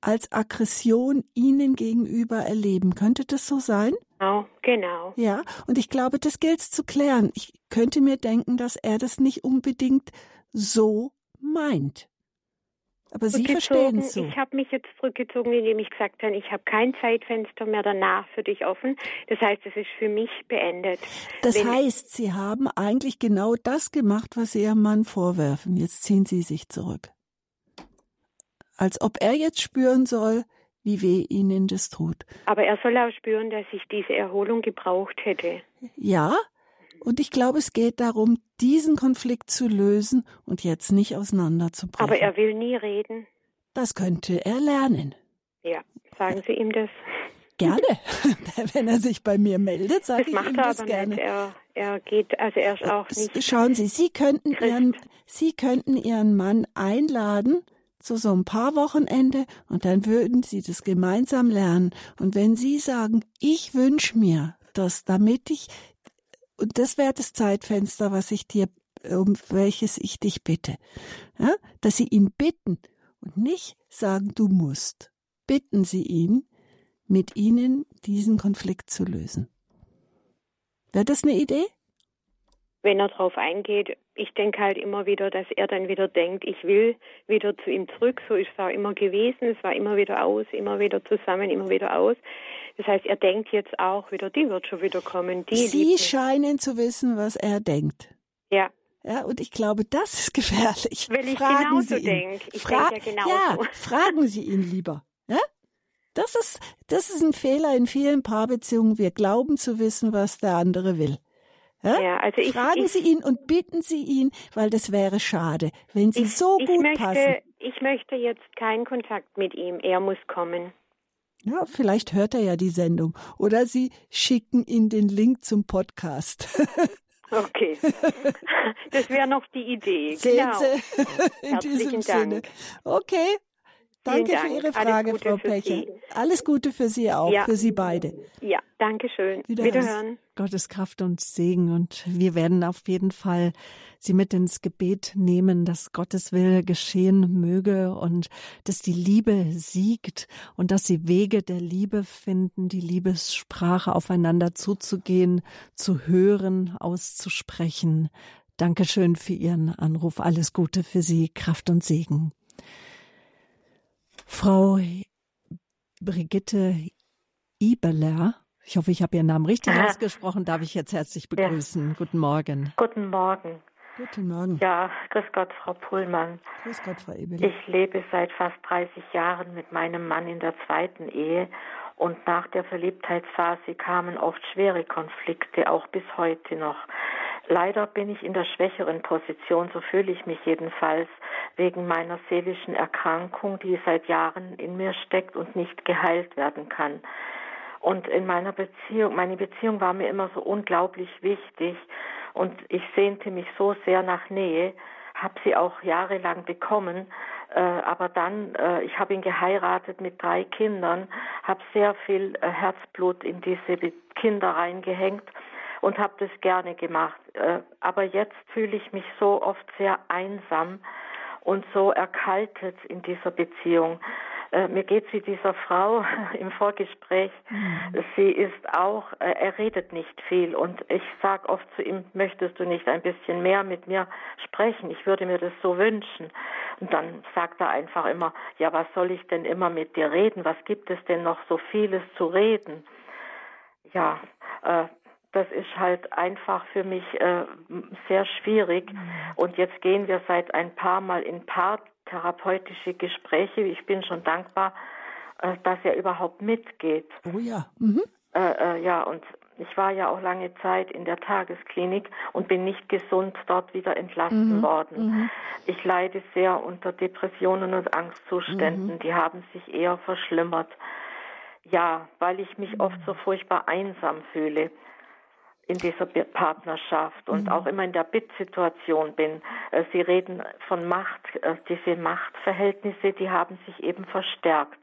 als Aggression Ihnen gegenüber erleben. Könnte das so sein? Genau, genau. Ja, und ich glaube, das gilt zu klären. Ich könnte mir denken, dass er das nicht unbedingt so meint. Aber Sie verstehen es so. Ich habe mich jetzt zurückgezogen, indem ich gesagt habe, ich habe kein Zeitfenster mehr danach für dich offen. Das heißt, es ist für mich beendet. Das Wenn heißt, Sie haben eigentlich genau das gemacht, was Sie Ihrem Mann vorwerfen. Jetzt ziehen Sie sich zurück. Als ob er jetzt spüren soll, wie weh Ihnen das tut. Aber er soll auch spüren, dass ich diese Erholung gebraucht hätte. Ja, und ich glaube, es geht darum, diesen Konflikt zu lösen und jetzt nicht auseinanderzubrechen. Aber er will nie reden. Das könnte er lernen. Ja, sagen Sie ihm das. Gerne. Wenn er sich bei mir meldet, sage ich ihm das gerne. Nicht. Er, er geht, also er ist auch nicht. Schauen Sie, Sie könnten Ihren, Sie könnten Ihren Mann einladen zu so ein paar Wochenende und dann würden Sie das gemeinsam lernen. Und wenn Sie sagen, ich wünsche mir das, damit ich und das wäre das Zeitfenster, was ich dir, um welches ich dich bitte. Ja? Dass sie ihn bitten und nicht sagen, du musst. Bitten sie ihn, mit ihnen diesen Konflikt zu lösen. Wäre das eine Idee? Wenn er darauf eingeht, ich denke halt immer wieder, dass er dann wieder denkt, ich will wieder zu ihm zurück. So ist es auch immer gewesen. Es war immer wieder aus, immer wieder zusammen, immer wieder aus. Das heißt, er denkt jetzt auch wieder, die wird schon wieder kommen. Die Sie scheinen zu wissen, was er denkt. Ja. Ja, und ich glaube, das ist gefährlich. Weil ich fragen genauso denke. Ich Fra denke ja genauso. Ja, fragen Sie ihn lieber. Ja? Das ist, das ist ein Fehler in vielen Paarbeziehungen. Wir glauben zu wissen, was der andere will. Ja? ja also ich, Fragen ich, Sie ihn und bitten Sie ihn, weil das wäre schade, wenn Sie ich, so gut möchte, passen. Ich möchte jetzt keinen Kontakt mit ihm. Er muss kommen. Ja, vielleicht hört er ja die Sendung. Oder Sie schicken ihm den Link zum Podcast. Okay. Das wäre noch die Idee. Sehen genau. Sie? In Herzlichen diesem Dank. Sinne. Okay. Danke Dank. für Ihre Frage, Frau Pecher. Alles Gute für Sie auch, ja. für Sie beide. Ja, danke schön. Wiederhören. Wiederhören. Gottes Kraft und Segen. Und wir werden auf jeden Fall Sie mit ins Gebet nehmen, dass Gottes Will geschehen möge und dass die Liebe siegt und dass Sie Wege der Liebe finden, die Liebessprache aufeinander zuzugehen, zu hören, auszusprechen. Dankeschön für Ihren Anruf. Alles Gute für Sie, Kraft und Segen. Frau Brigitte Ibeler, ich hoffe, ich habe Ihren Namen richtig Aha. ausgesprochen, darf ich jetzt herzlich begrüßen. Ja. Guten Morgen. Guten Morgen. Guten Morgen. Ja, grüß Gott, Frau Pullmann. Grüß Gott, Frau Ibeler. Ich lebe seit fast 30 Jahren mit meinem Mann in der zweiten Ehe und nach der Verliebtheitsphase kamen oft schwere Konflikte, auch bis heute noch. Leider bin ich in der schwächeren Position, so fühle ich mich jedenfalls, wegen meiner seelischen Erkrankung, die seit Jahren in mir steckt und nicht geheilt werden kann. Und in meiner Beziehung, meine Beziehung war mir immer so unglaublich wichtig und ich sehnte mich so sehr nach Nähe, habe sie auch jahrelang bekommen, äh, aber dann, äh, ich habe ihn geheiratet mit drei Kindern, habe sehr viel äh, Herzblut in diese Kinder reingehängt und habe das gerne gemacht. Äh, aber jetzt fühle ich mich so oft sehr einsam und so erkaltet in dieser Beziehung. Äh, mir geht es wie dieser Frau im Vorgespräch. Mhm. Sie ist auch, äh, er redet nicht viel und ich sage oft zu ihm, möchtest du nicht ein bisschen mehr mit mir sprechen? Ich würde mir das so wünschen. Und dann sagt er einfach immer, ja, was soll ich denn immer mit dir reden? Was gibt es denn noch so vieles zu reden? Ja, äh, das ist halt einfach für mich äh, sehr schwierig. Und jetzt gehen wir seit ein paar Mal in paartherapeutische Gespräche. Ich bin schon dankbar, äh, dass er überhaupt mitgeht. Oh ja. Mhm. Äh, äh ja, und ich war ja auch lange Zeit in der Tagesklinik und bin nicht gesund dort wieder entlassen mhm. worden. Mhm. Ich leide sehr unter Depressionen und Angstzuständen. Mhm. Die haben sich eher verschlimmert. Ja, weil ich mich oft so furchtbar einsam fühle in dieser Partnerschaft und mhm. auch immer in der Bittsituation bin. Äh, Sie reden von Macht. Äh, diese Machtverhältnisse, die haben sich eben verstärkt.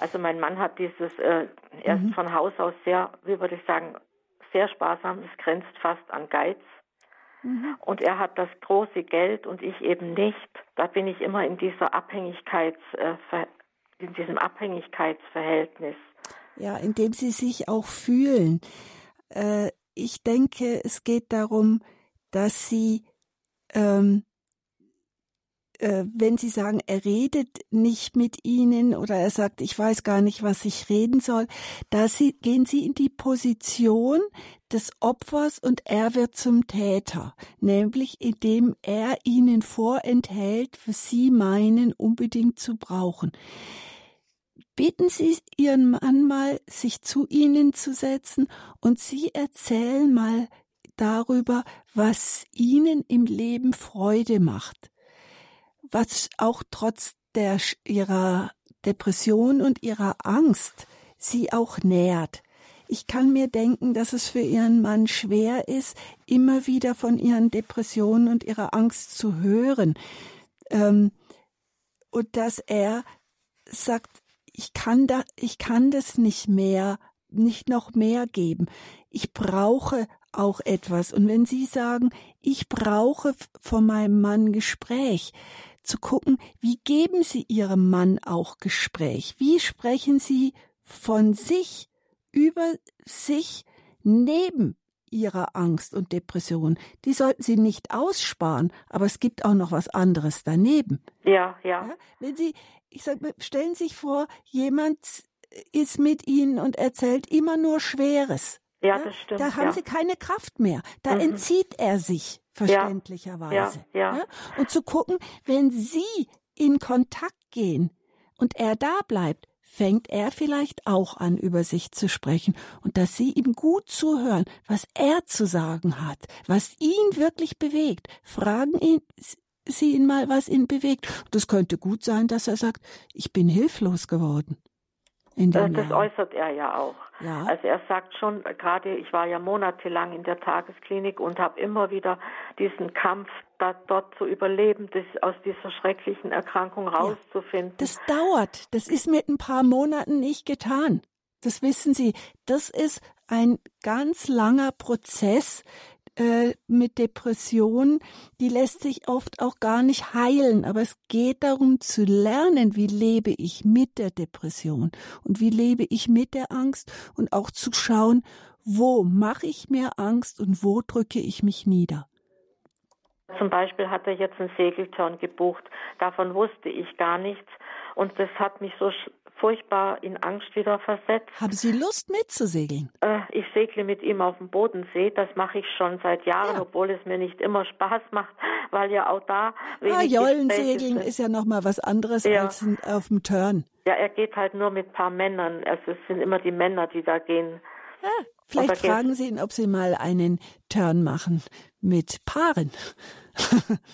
Also mein Mann hat dieses, äh, er ist mhm. von Haus aus sehr, wie würde ich sagen, sehr sparsam. Es grenzt fast an Geiz. Mhm. Und er hat das große Geld und ich eben nicht. Da bin ich immer in dieser Abhängigkeits, äh, in diesem Abhängigkeitsverhältnis. Ja, in dem sie sich auch fühlen. Äh, ich denke, es geht darum, dass sie ähm, äh, wenn Sie sagen, er redet nicht mit Ihnen oder er sagt, ich weiß gar nicht, was ich reden soll, da Sie, gehen Sie in die Position des Opfers und er wird zum Täter, nämlich indem er Ihnen vorenthält, was Sie meinen unbedingt zu brauchen. Bitten Sie Ihren Mann mal, sich zu Ihnen zu setzen und Sie erzählen mal darüber, was Ihnen im Leben Freude macht was auch trotz der, ihrer Depression und ihrer Angst sie auch nährt. Ich kann mir denken, dass es für ihren Mann schwer ist, immer wieder von ihren Depressionen und ihrer Angst zu hören. Ähm, und dass er sagt, ich kann da, ich kann das nicht mehr, nicht noch mehr geben. Ich brauche auch etwas. Und wenn Sie sagen, ich brauche von meinem Mann Gespräch, zu gucken, wie geben Sie Ihrem Mann auch Gespräch? Wie sprechen Sie von sich über sich neben Ihrer Angst und Depression? Die sollten Sie nicht aussparen, aber es gibt auch noch was anderes daneben. Ja, ja. ja wenn Sie, ich sag, stellen Sie sich vor, jemand ist mit Ihnen und erzählt immer nur Schweres. Ja, das stimmt. Da haben ja. Sie keine Kraft mehr. Da mhm. entzieht er sich verständlicherweise. Ja, ja. Und zu gucken, wenn Sie in Kontakt gehen und er da bleibt, fängt er vielleicht auch an, über sich zu sprechen und dass Sie ihm gut zuhören, was er zu sagen hat, was ihn wirklich bewegt. Fragen ihn, Sie ihn mal, was ihn bewegt. Das könnte gut sein, dass er sagt, ich bin hilflos geworden. Das Jahr. äußert er ja auch. Ja. Also er sagt schon, gerade ich war ja monatelang in der Tagesklinik und habe immer wieder diesen Kampf, da, dort zu überleben, das, aus dieser schrecklichen Erkrankung rauszufinden. Ja. Das dauert. Das ist mit ein paar Monaten nicht getan. Das wissen Sie. Das ist ein ganz langer Prozess, äh, mit Depressionen, die lässt sich oft auch gar nicht heilen, aber es geht darum zu lernen, wie lebe ich mit der Depression und wie lebe ich mit der Angst und auch zu schauen, wo mache ich mir Angst und wo drücke ich mich nieder. Zum Beispiel hat er jetzt einen Segelturn gebucht. Davon wusste ich gar nichts. Und das hat mich so furchtbar in Angst wieder versetzt. Haben Sie Lust mitzusegeln? Äh, ich segle mit ihm auf dem Bodensee. Das mache ich schon seit Jahren, ja. obwohl es mir nicht immer Spaß macht, weil ja auch da. Ah, Jollensegeln ist ja noch mal was anderes ja. als auf dem Turn. Ja, er geht halt nur mit ein paar Männern. Also es sind immer die Männer, die da gehen. Ja, vielleicht fragen Sie ihn, ob Sie mal einen Turn machen mit Paaren.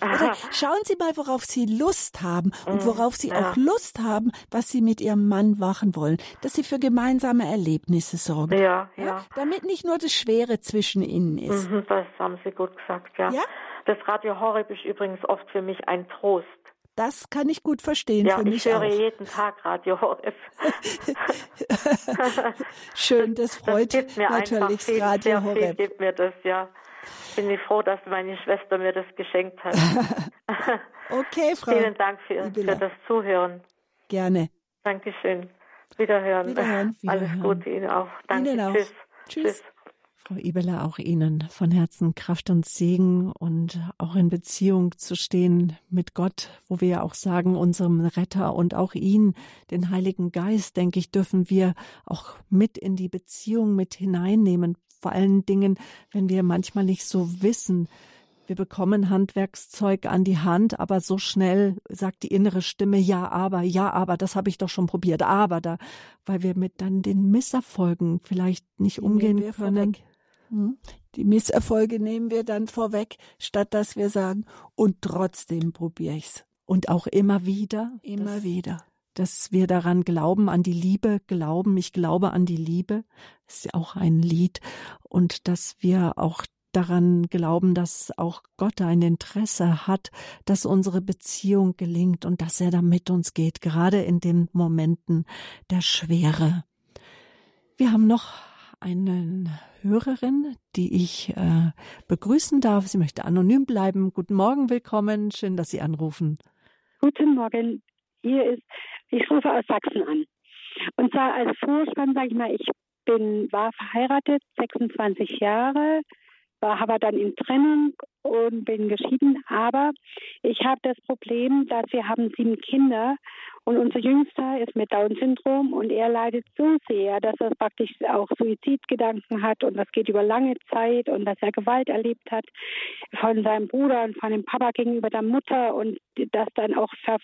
Also schauen Sie mal, worauf Sie Lust haben und mhm, worauf Sie ja. auch Lust haben, was Sie mit Ihrem Mann machen wollen, dass Sie für gemeinsame Erlebnisse sorgen. Ja, ja. ja damit nicht nur das Schwere zwischen Ihnen ist. Mhm, das haben Sie gut gesagt, ja. ja? Das Radio Horeb ist übrigens oft für mich ein Trost. Das kann ich gut verstehen. Ja, für mich ich höre auch. jeden Tag Radio Horeb. Schön, das freut das mir natürlich viel, Radio Horeb. Gibt mir das, ja bin ich froh, dass meine Schwester mir das geschenkt hat. okay, Frau. Vielen Dank für, für das Zuhören. Gerne. Dankeschön. Wiederhören. Wiederhören. Alles Gute Ihnen auch. Danke. Ihnen auch. Tschüss. Tschüss. Tschüss. Frau Ebeler, auch Ihnen von Herzen Kraft und Segen und auch in Beziehung zu stehen mit Gott, wo wir ja auch sagen, unserem Retter und auch ihn, den Heiligen Geist, denke ich, dürfen wir auch mit in die Beziehung mit hineinnehmen, vor allen Dingen, wenn wir manchmal nicht so wissen, wir bekommen Handwerkszeug an die Hand, aber so schnell sagt die innere Stimme, ja, aber, ja, aber, das habe ich doch schon probiert, aber da, weil wir mit dann den Misserfolgen vielleicht nicht die umgehen können. Hm? Die Misserfolge nehmen wir dann vorweg, statt dass wir sagen, und trotzdem probiere ich's. Und auch immer wieder. Immer wieder dass wir daran glauben, an die Liebe glauben. Ich glaube an die Liebe. Das ist ja auch ein Lied. Und dass wir auch daran glauben, dass auch Gott ein Interesse hat, dass unsere Beziehung gelingt und dass er da mit uns geht, gerade in den Momenten der Schwere. Wir haben noch eine Hörerin, die ich äh, begrüßen darf. Sie möchte anonym bleiben. Guten Morgen, willkommen. Schön, dass Sie anrufen. Guten Morgen. Hier ist, ich rufe aus Sachsen an. Und zwar als Vorspann, sage ich mal, ich bin, war verheiratet, 26 Jahre, war aber dann in Trennung und bin geschieden. Aber ich habe das Problem, dass wir haben sieben Kinder und unser Jüngster ist mit Down-Syndrom und er leidet so sehr, dass er praktisch auch Suizidgedanken hat und das geht über lange Zeit und dass er Gewalt erlebt hat von seinem Bruder und von dem Papa gegenüber der Mutter und das dann auch per,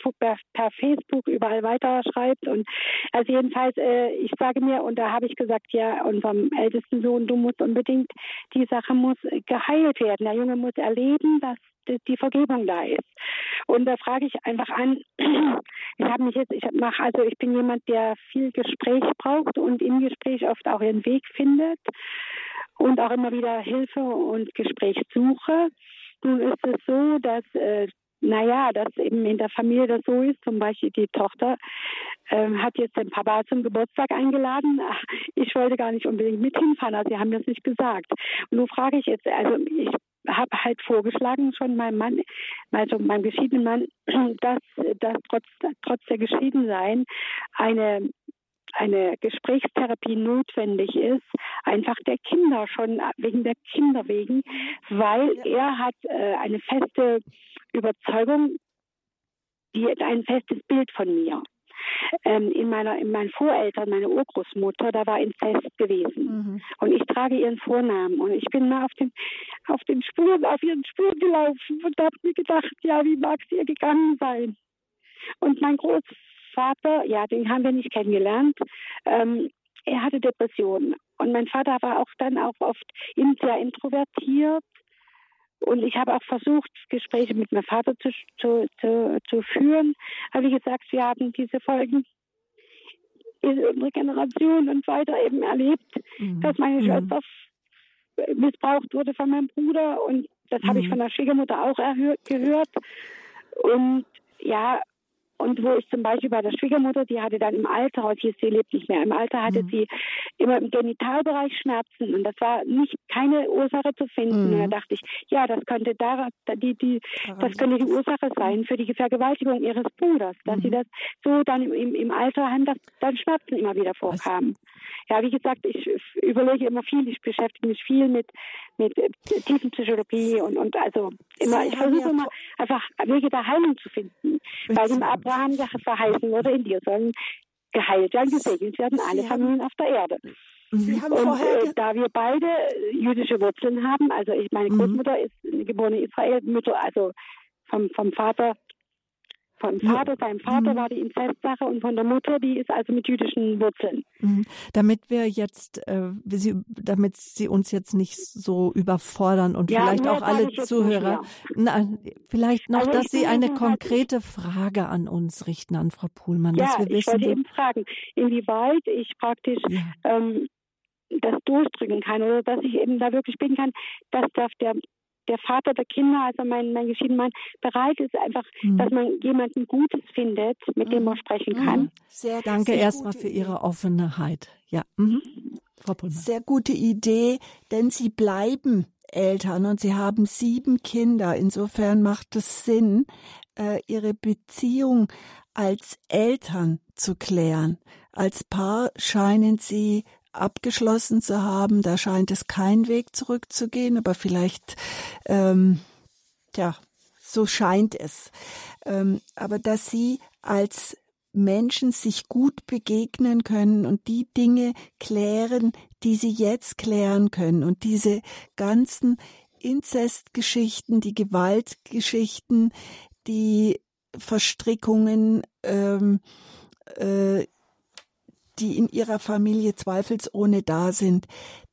per Facebook überall weiter schreibt. Und also jedenfalls, äh, ich sage mir, und da habe ich gesagt, ja, unserem ältesten Sohn, du musst unbedingt, die Sache muss geheilt werden. Der Junge muss erleben, dass die Vergebung da ist. Und da frage ich einfach an, ich habe mich jetzt, ich mache, also ich bin jemand, der viel Gespräch braucht und im Gespräch oft auch ihren Weg findet und auch immer wieder Hilfe und Gespräch suche. Nun ist es so, dass äh, naja, dass eben in der Familie das so ist. Zum Beispiel die Tochter ähm, hat jetzt den Papa zum Geburtstag eingeladen. Ich wollte gar nicht unbedingt mit hinfahren, also sie haben das nicht gesagt. Und nun frage ich jetzt, also ich habe halt vorgeschlagen schon meinem Mann, also meinem geschiedenen Mann, dass, dass trotz, trotz der Geschiedensein eine eine Gesprächstherapie notwendig ist, einfach der Kinder schon wegen der Kinder wegen, weil er hat äh, eine feste Überzeugung, die ein festes Bild von mir. Ähm, in meiner, in meinen Voreltern, meine Urgroßmutter, da war Inzest gewesen. Mhm. Und ich trage ihren Vornamen. Und ich bin mal auf den, auf den Spuren, auf ihren Spuren gelaufen und habe mir gedacht, ja, wie mag es ihr gegangen sein? Und mein Großvater, ja, den haben wir nicht kennengelernt. Ähm, er hatte Depressionen. Und mein Vater war auch dann auch oft sehr introvertiert und ich habe auch versucht, Gespräche mit meinem Vater zu, zu, zu, zu führen. Aber wie gesagt, wir haben diese Folgen in unserer Generation und weiter eben erlebt, mhm. dass meine mhm. Schwester missbraucht wurde von meinem Bruder. Und das mhm. habe ich mhm. von der Schwiegermutter auch gehört. Und ja, und wo ich zum Beispiel bei der Schwiegermutter, die hatte dann im Alter, heute sie lebt nicht mehr, im Alter hatte mhm. sie immer im Genitalbereich Schmerzen und das war nicht keine Ursache zu finden. Mhm. Und da dachte ich, ja, das könnte da, die, die, das könnte die Ursache sein für die Vergewaltigung ihres Bruders, dass mhm. sie das so dann im, im Alter haben, dass dann Schmerzen immer wieder vorkamen. Ja, wie gesagt, ich überlege immer viel, ich beschäftige mich viel mit, mit Tiefenpsychologie und, und also immer, ich versuche immer einfach Wege der Heilung zu finden. Weil dem Abraham verheißen wurde, in dir sollen geheilt werden, gesegnet werden alle Familien auf der Erde. Sie haben und äh, da wir beide jüdische Wurzeln haben, also ich, meine mhm. Großmutter mhm. ist geborene Israel, Mutter, also vom, vom Vater von Vater, seinem Vater mhm. war die Inzestsache und von der Mutter, die ist also mit jüdischen Wurzeln. Mhm. Damit wir jetzt, äh, Sie, damit Sie uns jetzt nicht so überfordern und ja, vielleicht auch alle Zuhörer, na, vielleicht noch, also dass Sie eine konkrete Frage an uns richten, an Frau Pohlmann, ja, dass wir wissen. Ich wollte eben fragen, inwieweit ich praktisch ja. ähm, das durchdrücken kann oder dass ich eben da wirklich bin kann, dass der, der Vater der Kinder, also mein, mein geschiedener Mann, bereit ist einfach, mhm. dass man jemanden Gutes findet, mit dem man sprechen mhm. kann. Sehr, Danke erstmal für Ihre Offenheit. Ja, mhm. Frau Pullmann. Sehr gute Idee, denn Sie bleiben Eltern und Sie haben sieben Kinder. Insofern macht es Sinn, äh, Ihre Beziehung als Eltern zu klären. Als Paar scheinen Sie abgeschlossen zu haben. Da scheint es kein Weg zurückzugehen, aber vielleicht, ähm, ja, so scheint es. Ähm, aber dass sie als Menschen sich gut begegnen können und die Dinge klären, die sie jetzt klären können und diese ganzen Inzestgeschichten, die Gewaltgeschichten, die Verstrickungen, ähm, äh, die in ihrer Familie zweifelsohne da sind.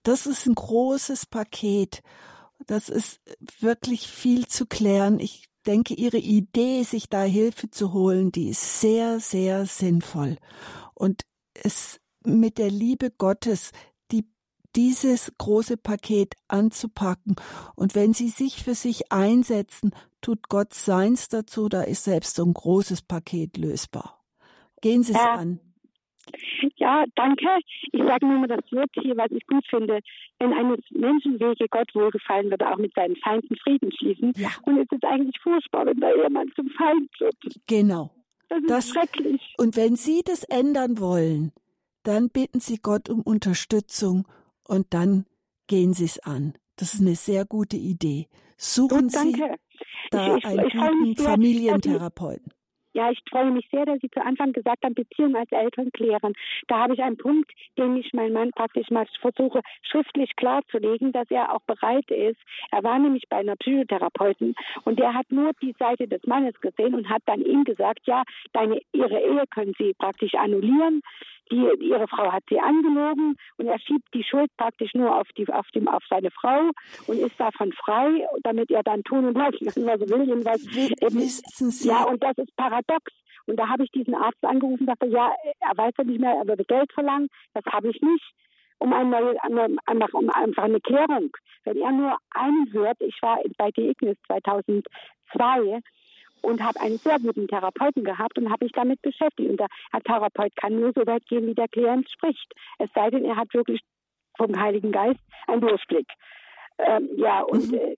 Das ist ein großes Paket. Das ist wirklich viel zu klären. Ich denke, Ihre Idee, sich da Hilfe zu holen, die ist sehr, sehr sinnvoll. Und es mit der Liebe Gottes, die, dieses große Paket anzupacken. Und wenn Sie sich für sich einsetzen, tut Gott seins dazu, da ist selbst so ein großes Paket lösbar. Gehen Sie es ja. an. Ja, danke. Ich sage nur mal das Wort hier, was ich gut finde. Wenn eines Menschen Wege Gott wohlgefallen wird, auch mit seinen Feinden Frieden schließen. Ja. Und es ist eigentlich furchtbar, wenn der Ehemann zum Feind wird. Genau. Das ist das, schrecklich. Und wenn Sie das ändern wollen, dann bitten Sie Gott um Unterstützung und dann gehen Sie es an. Das ist eine sehr gute Idee. Suchen Sie da ich, ich, einen guten Familientherapeuten. Ja, ich freue mich sehr, dass Sie zu Anfang gesagt haben, Beziehung als Eltern klären. Da habe ich einen Punkt, den ich meinem Mann praktisch mal versuche, schriftlich klarzulegen, dass er auch bereit ist. Er war nämlich bei einer Psychotherapeutin und der hat nur die Seite des Mannes gesehen und hat dann ihm gesagt, ja, deine, ihre Ehe können Sie praktisch annullieren die, ihre Frau hat sie angelogen und er schiebt die Schuld praktisch nur auf, die, auf, dem, auf seine Frau und ist davon frei, damit er dann tun und lassen kann, was er will. Jedenfalls, Sie? Ja, und das ist paradox. Und da habe ich diesen Arzt angerufen und sagte, ja, er weiß ja nicht mehr, er würde Geld verlangen. Das habe ich nicht. Um, eine, einfach, um einfach eine Klärung. Wenn er nur einen hört, ich war bei The Ignis 2002 und habe einen sehr guten Therapeuten gehabt und habe mich damit beschäftigt. Und der Therapeut kann nur so weit gehen, wie der Klient spricht. Es sei denn, er hat wirklich vom Heiligen Geist einen Durchblick. Ähm, ja, und mhm. äh,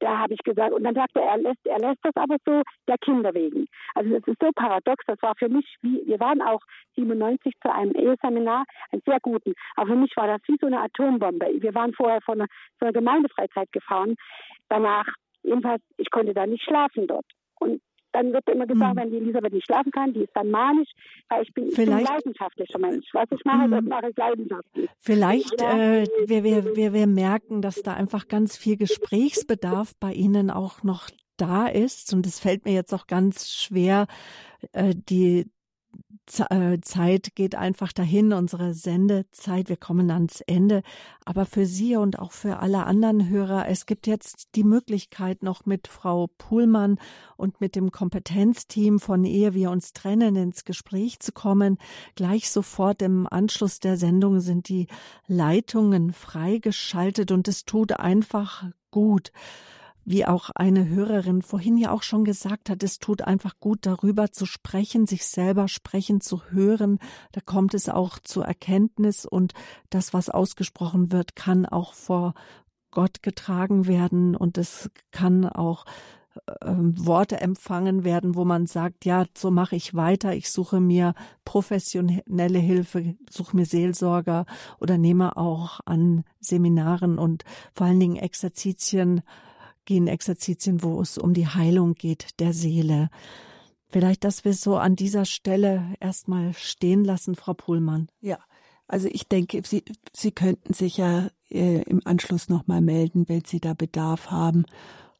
da habe ich gesagt, und dann sagte er, er lässt, er lässt das aber so der Kinder wegen. Also das ist so paradox, das war für mich wie, wir waren auch 97 zu einem Eheseminar, einen sehr guten, aber für mich war das wie so eine Atombombe. Wir waren vorher von einer, von einer Gemeindefreizeit gefahren, danach, jedenfalls, ich konnte da nicht schlafen dort. Und dann wird immer gesagt, mhm. wenn die Elisabeth nicht schlafen kann, die ist dann manisch, weil ich bin, ich bin leidenschaftlicher Mensch. Was ich mache, mhm. das mache ich leidenschaftlich. Vielleicht, äh, wir, wir, wir, wir merken, dass da einfach ganz viel Gesprächsbedarf bei Ihnen auch noch da ist. Und es fällt mir jetzt auch ganz schwer, äh, die Zeit geht einfach dahin, unsere Sendezeit, wir kommen ans Ende. Aber für Sie und auch für alle anderen Hörer, es gibt jetzt die Möglichkeit, noch mit Frau Puhlmann und mit dem Kompetenzteam von Ehe wir uns trennen ins Gespräch zu kommen. Gleich sofort im Anschluss der Sendung sind die Leitungen freigeschaltet und es tut einfach gut wie auch eine Hörerin vorhin ja auch schon gesagt hat, es tut einfach gut, darüber zu sprechen, sich selber sprechen zu hören. Da kommt es auch zur Erkenntnis und das, was ausgesprochen wird, kann auch vor Gott getragen werden und es kann auch äh, Worte empfangen werden, wo man sagt, ja, so mache ich weiter, ich suche mir professionelle Hilfe, suche mir Seelsorger oder nehme auch an Seminaren und vor allen Dingen Exerzitien gehen Exerzitien, wo es um die Heilung geht der Seele. Vielleicht, dass wir so an dieser Stelle erstmal stehen lassen, Frau Pohlmann. Ja, also ich denke, Sie, Sie könnten sich ja äh, im Anschluss nochmal melden, wenn Sie da Bedarf haben.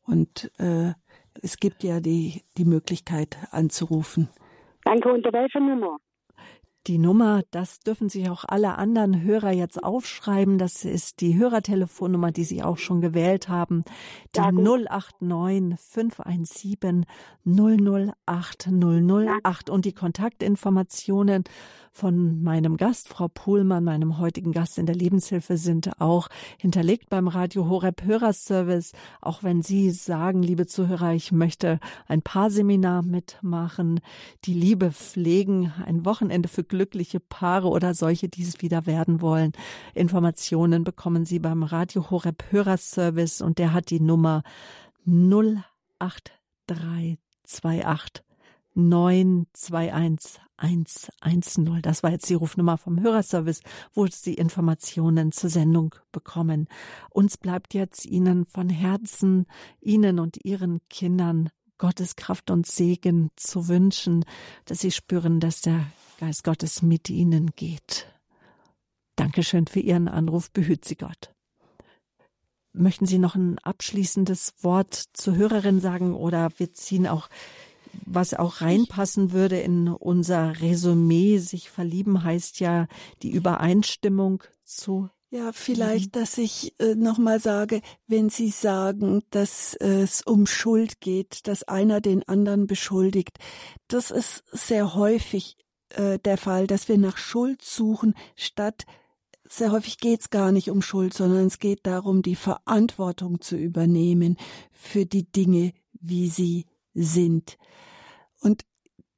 Und äh, es gibt ja die, die Möglichkeit anzurufen. Danke, unter welcher Nummer? Die Nummer, das dürfen sich auch alle anderen Hörer jetzt aufschreiben. Das ist die Hörertelefonnummer, die Sie auch schon gewählt haben. Die ja, 089 517 008 008 und die Kontaktinformationen von meinem Gast, Frau Pohlmann, meinem heutigen Gast in der Lebenshilfe, sind auch hinterlegt beim Radio Horeb Hörerservice. Auch wenn Sie sagen, liebe Zuhörer, ich möchte ein Paarseminar mitmachen, die Liebe pflegen, ein Wochenende für glückliche Paare oder solche, die es wieder werden wollen. Informationen bekommen Sie beim Radio Horeb Hörerservice und der hat die Nummer 08328 921 Das war jetzt die Rufnummer vom Hörerservice, wo Sie Informationen zur Sendung bekommen. Uns bleibt jetzt Ihnen von Herzen, Ihnen und Ihren Kindern Gottes Kraft und Segen zu wünschen, dass Sie spüren, dass der Geist Gottes mit Ihnen geht. Dankeschön für Ihren Anruf. Behüt Sie Gott. Möchten Sie noch ein abschließendes Wort zur Hörerin sagen oder wir ziehen auch, was auch reinpassen würde in unser Resümee? Sich verlieben heißt ja die Übereinstimmung zu ja, vielleicht, dass ich äh, nochmal sage, wenn Sie sagen, dass es um Schuld geht, dass einer den anderen beschuldigt, das ist sehr häufig äh, der Fall, dass wir nach Schuld suchen, statt sehr häufig geht es gar nicht um Schuld, sondern es geht darum, die Verantwortung zu übernehmen für die Dinge, wie sie sind. Und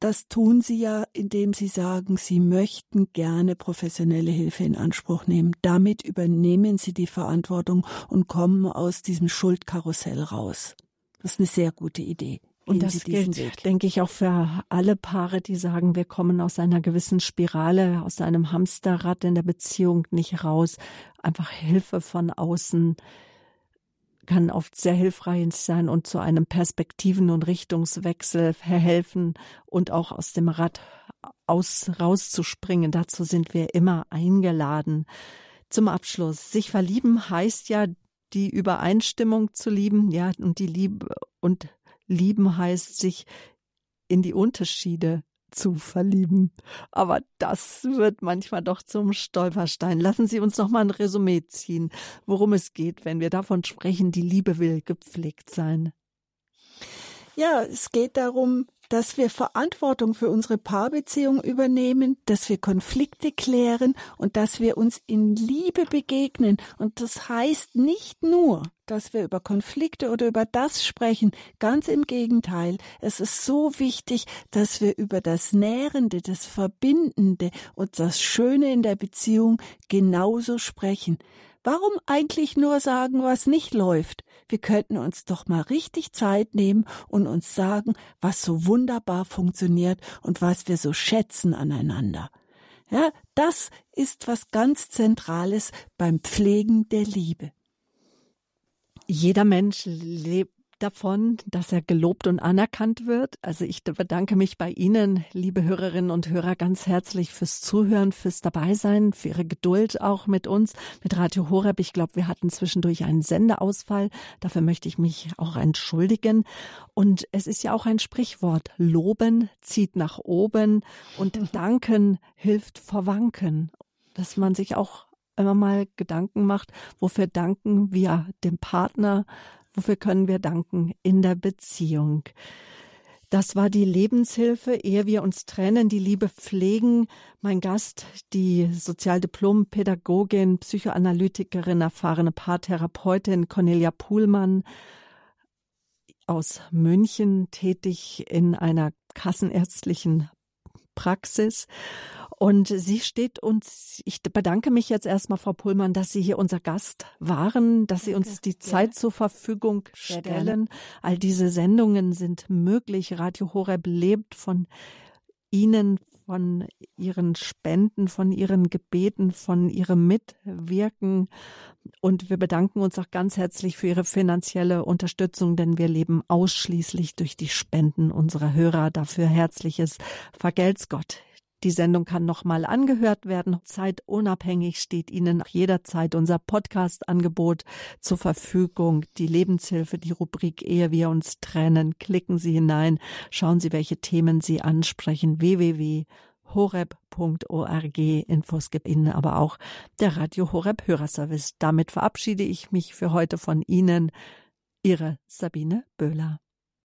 das tun Sie ja, indem Sie sagen, Sie möchten gerne professionelle Hilfe in Anspruch nehmen. Damit übernehmen Sie die Verantwortung und kommen aus diesem Schuldkarussell raus. Das ist eine sehr gute Idee. Und das gilt, Weg. denke ich, auch für alle Paare, die sagen, wir kommen aus einer gewissen Spirale, aus einem Hamsterrad in der Beziehung nicht raus. Einfach Hilfe von außen kann oft sehr hilfreich sein und zu einem Perspektiven- und Richtungswechsel verhelfen und auch aus dem Rad aus, rauszuspringen. Dazu sind wir immer eingeladen. Zum Abschluss. Sich verlieben heißt ja, die Übereinstimmung zu lieben, ja, und die Liebe und lieben heißt, sich in die Unterschiede zu verlieben. Aber das wird manchmal doch zum Stolperstein. Lassen Sie uns noch mal ein Resümee ziehen, worum es geht, wenn wir davon sprechen, die Liebe will gepflegt sein. Ja, es geht darum, dass wir Verantwortung für unsere Paarbeziehung übernehmen, dass wir Konflikte klären und dass wir uns in Liebe begegnen. Und das heißt nicht nur, dass wir über Konflikte oder über das sprechen. Ganz im Gegenteil. Es ist so wichtig, dass wir über das Nährende, das Verbindende und das Schöne in der Beziehung genauso sprechen. Warum eigentlich nur sagen, was nicht läuft? Wir könnten uns doch mal richtig Zeit nehmen und uns sagen, was so wunderbar funktioniert und was wir so schätzen aneinander. Ja, das ist was ganz Zentrales beim Pflegen der Liebe. Jeder Mensch lebt davon, dass er gelobt und anerkannt wird. Also ich bedanke mich bei Ihnen, liebe Hörerinnen und Hörer, ganz herzlich fürs Zuhören, fürs Dabeisein, für Ihre Geduld auch mit uns, mit Radio Horeb. Ich glaube, wir hatten zwischendurch einen Sendeausfall. Dafür möchte ich mich auch entschuldigen. Und es ist ja auch ein Sprichwort. Loben zieht nach oben und danken hilft vor Wanken. Dass man sich auch immer mal Gedanken macht, wofür danken wir dem Partner, Wofür können wir danken in der Beziehung? Das war die Lebenshilfe, ehe wir uns trennen, die Liebe pflegen. Mein Gast, die Sozialdiplom-Pädagogin, Psychoanalytikerin, erfahrene Paartherapeutin Cornelia Puhlmann aus München, tätig in einer kassenärztlichen Praxis. Und sie steht uns, ich bedanke mich jetzt erstmal, Frau Pullmann, dass Sie hier unser Gast waren, dass Sie Danke. uns die Zeit ja. zur Verfügung stellen. All diese Sendungen sind möglich. Radio Horeb lebt von Ihnen, von Ihren Spenden, von Ihren Gebeten, von Ihrem Mitwirken. Und wir bedanken uns auch ganz herzlich für Ihre finanzielle Unterstützung, denn wir leben ausschließlich durch die Spenden unserer Hörer. Dafür herzliches Vergelt's Gott. Die Sendung kann nochmal angehört werden. Zeitunabhängig steht Ihnen jederzeit unser Podcast-Angebot zur Verfügung. Die Lebenshilfe, die Rubrik Ehe wir uns trennen. Klicken Sie hinein. Schauen Sie, welche Themen Sie ansprechen. www.horeb.org. Infos gibt Ihnen aber auch der Radio Horeb Hörerservice. Damit verabschiede ich mich für heute von Ihnen. Ihre Sabine Böhler.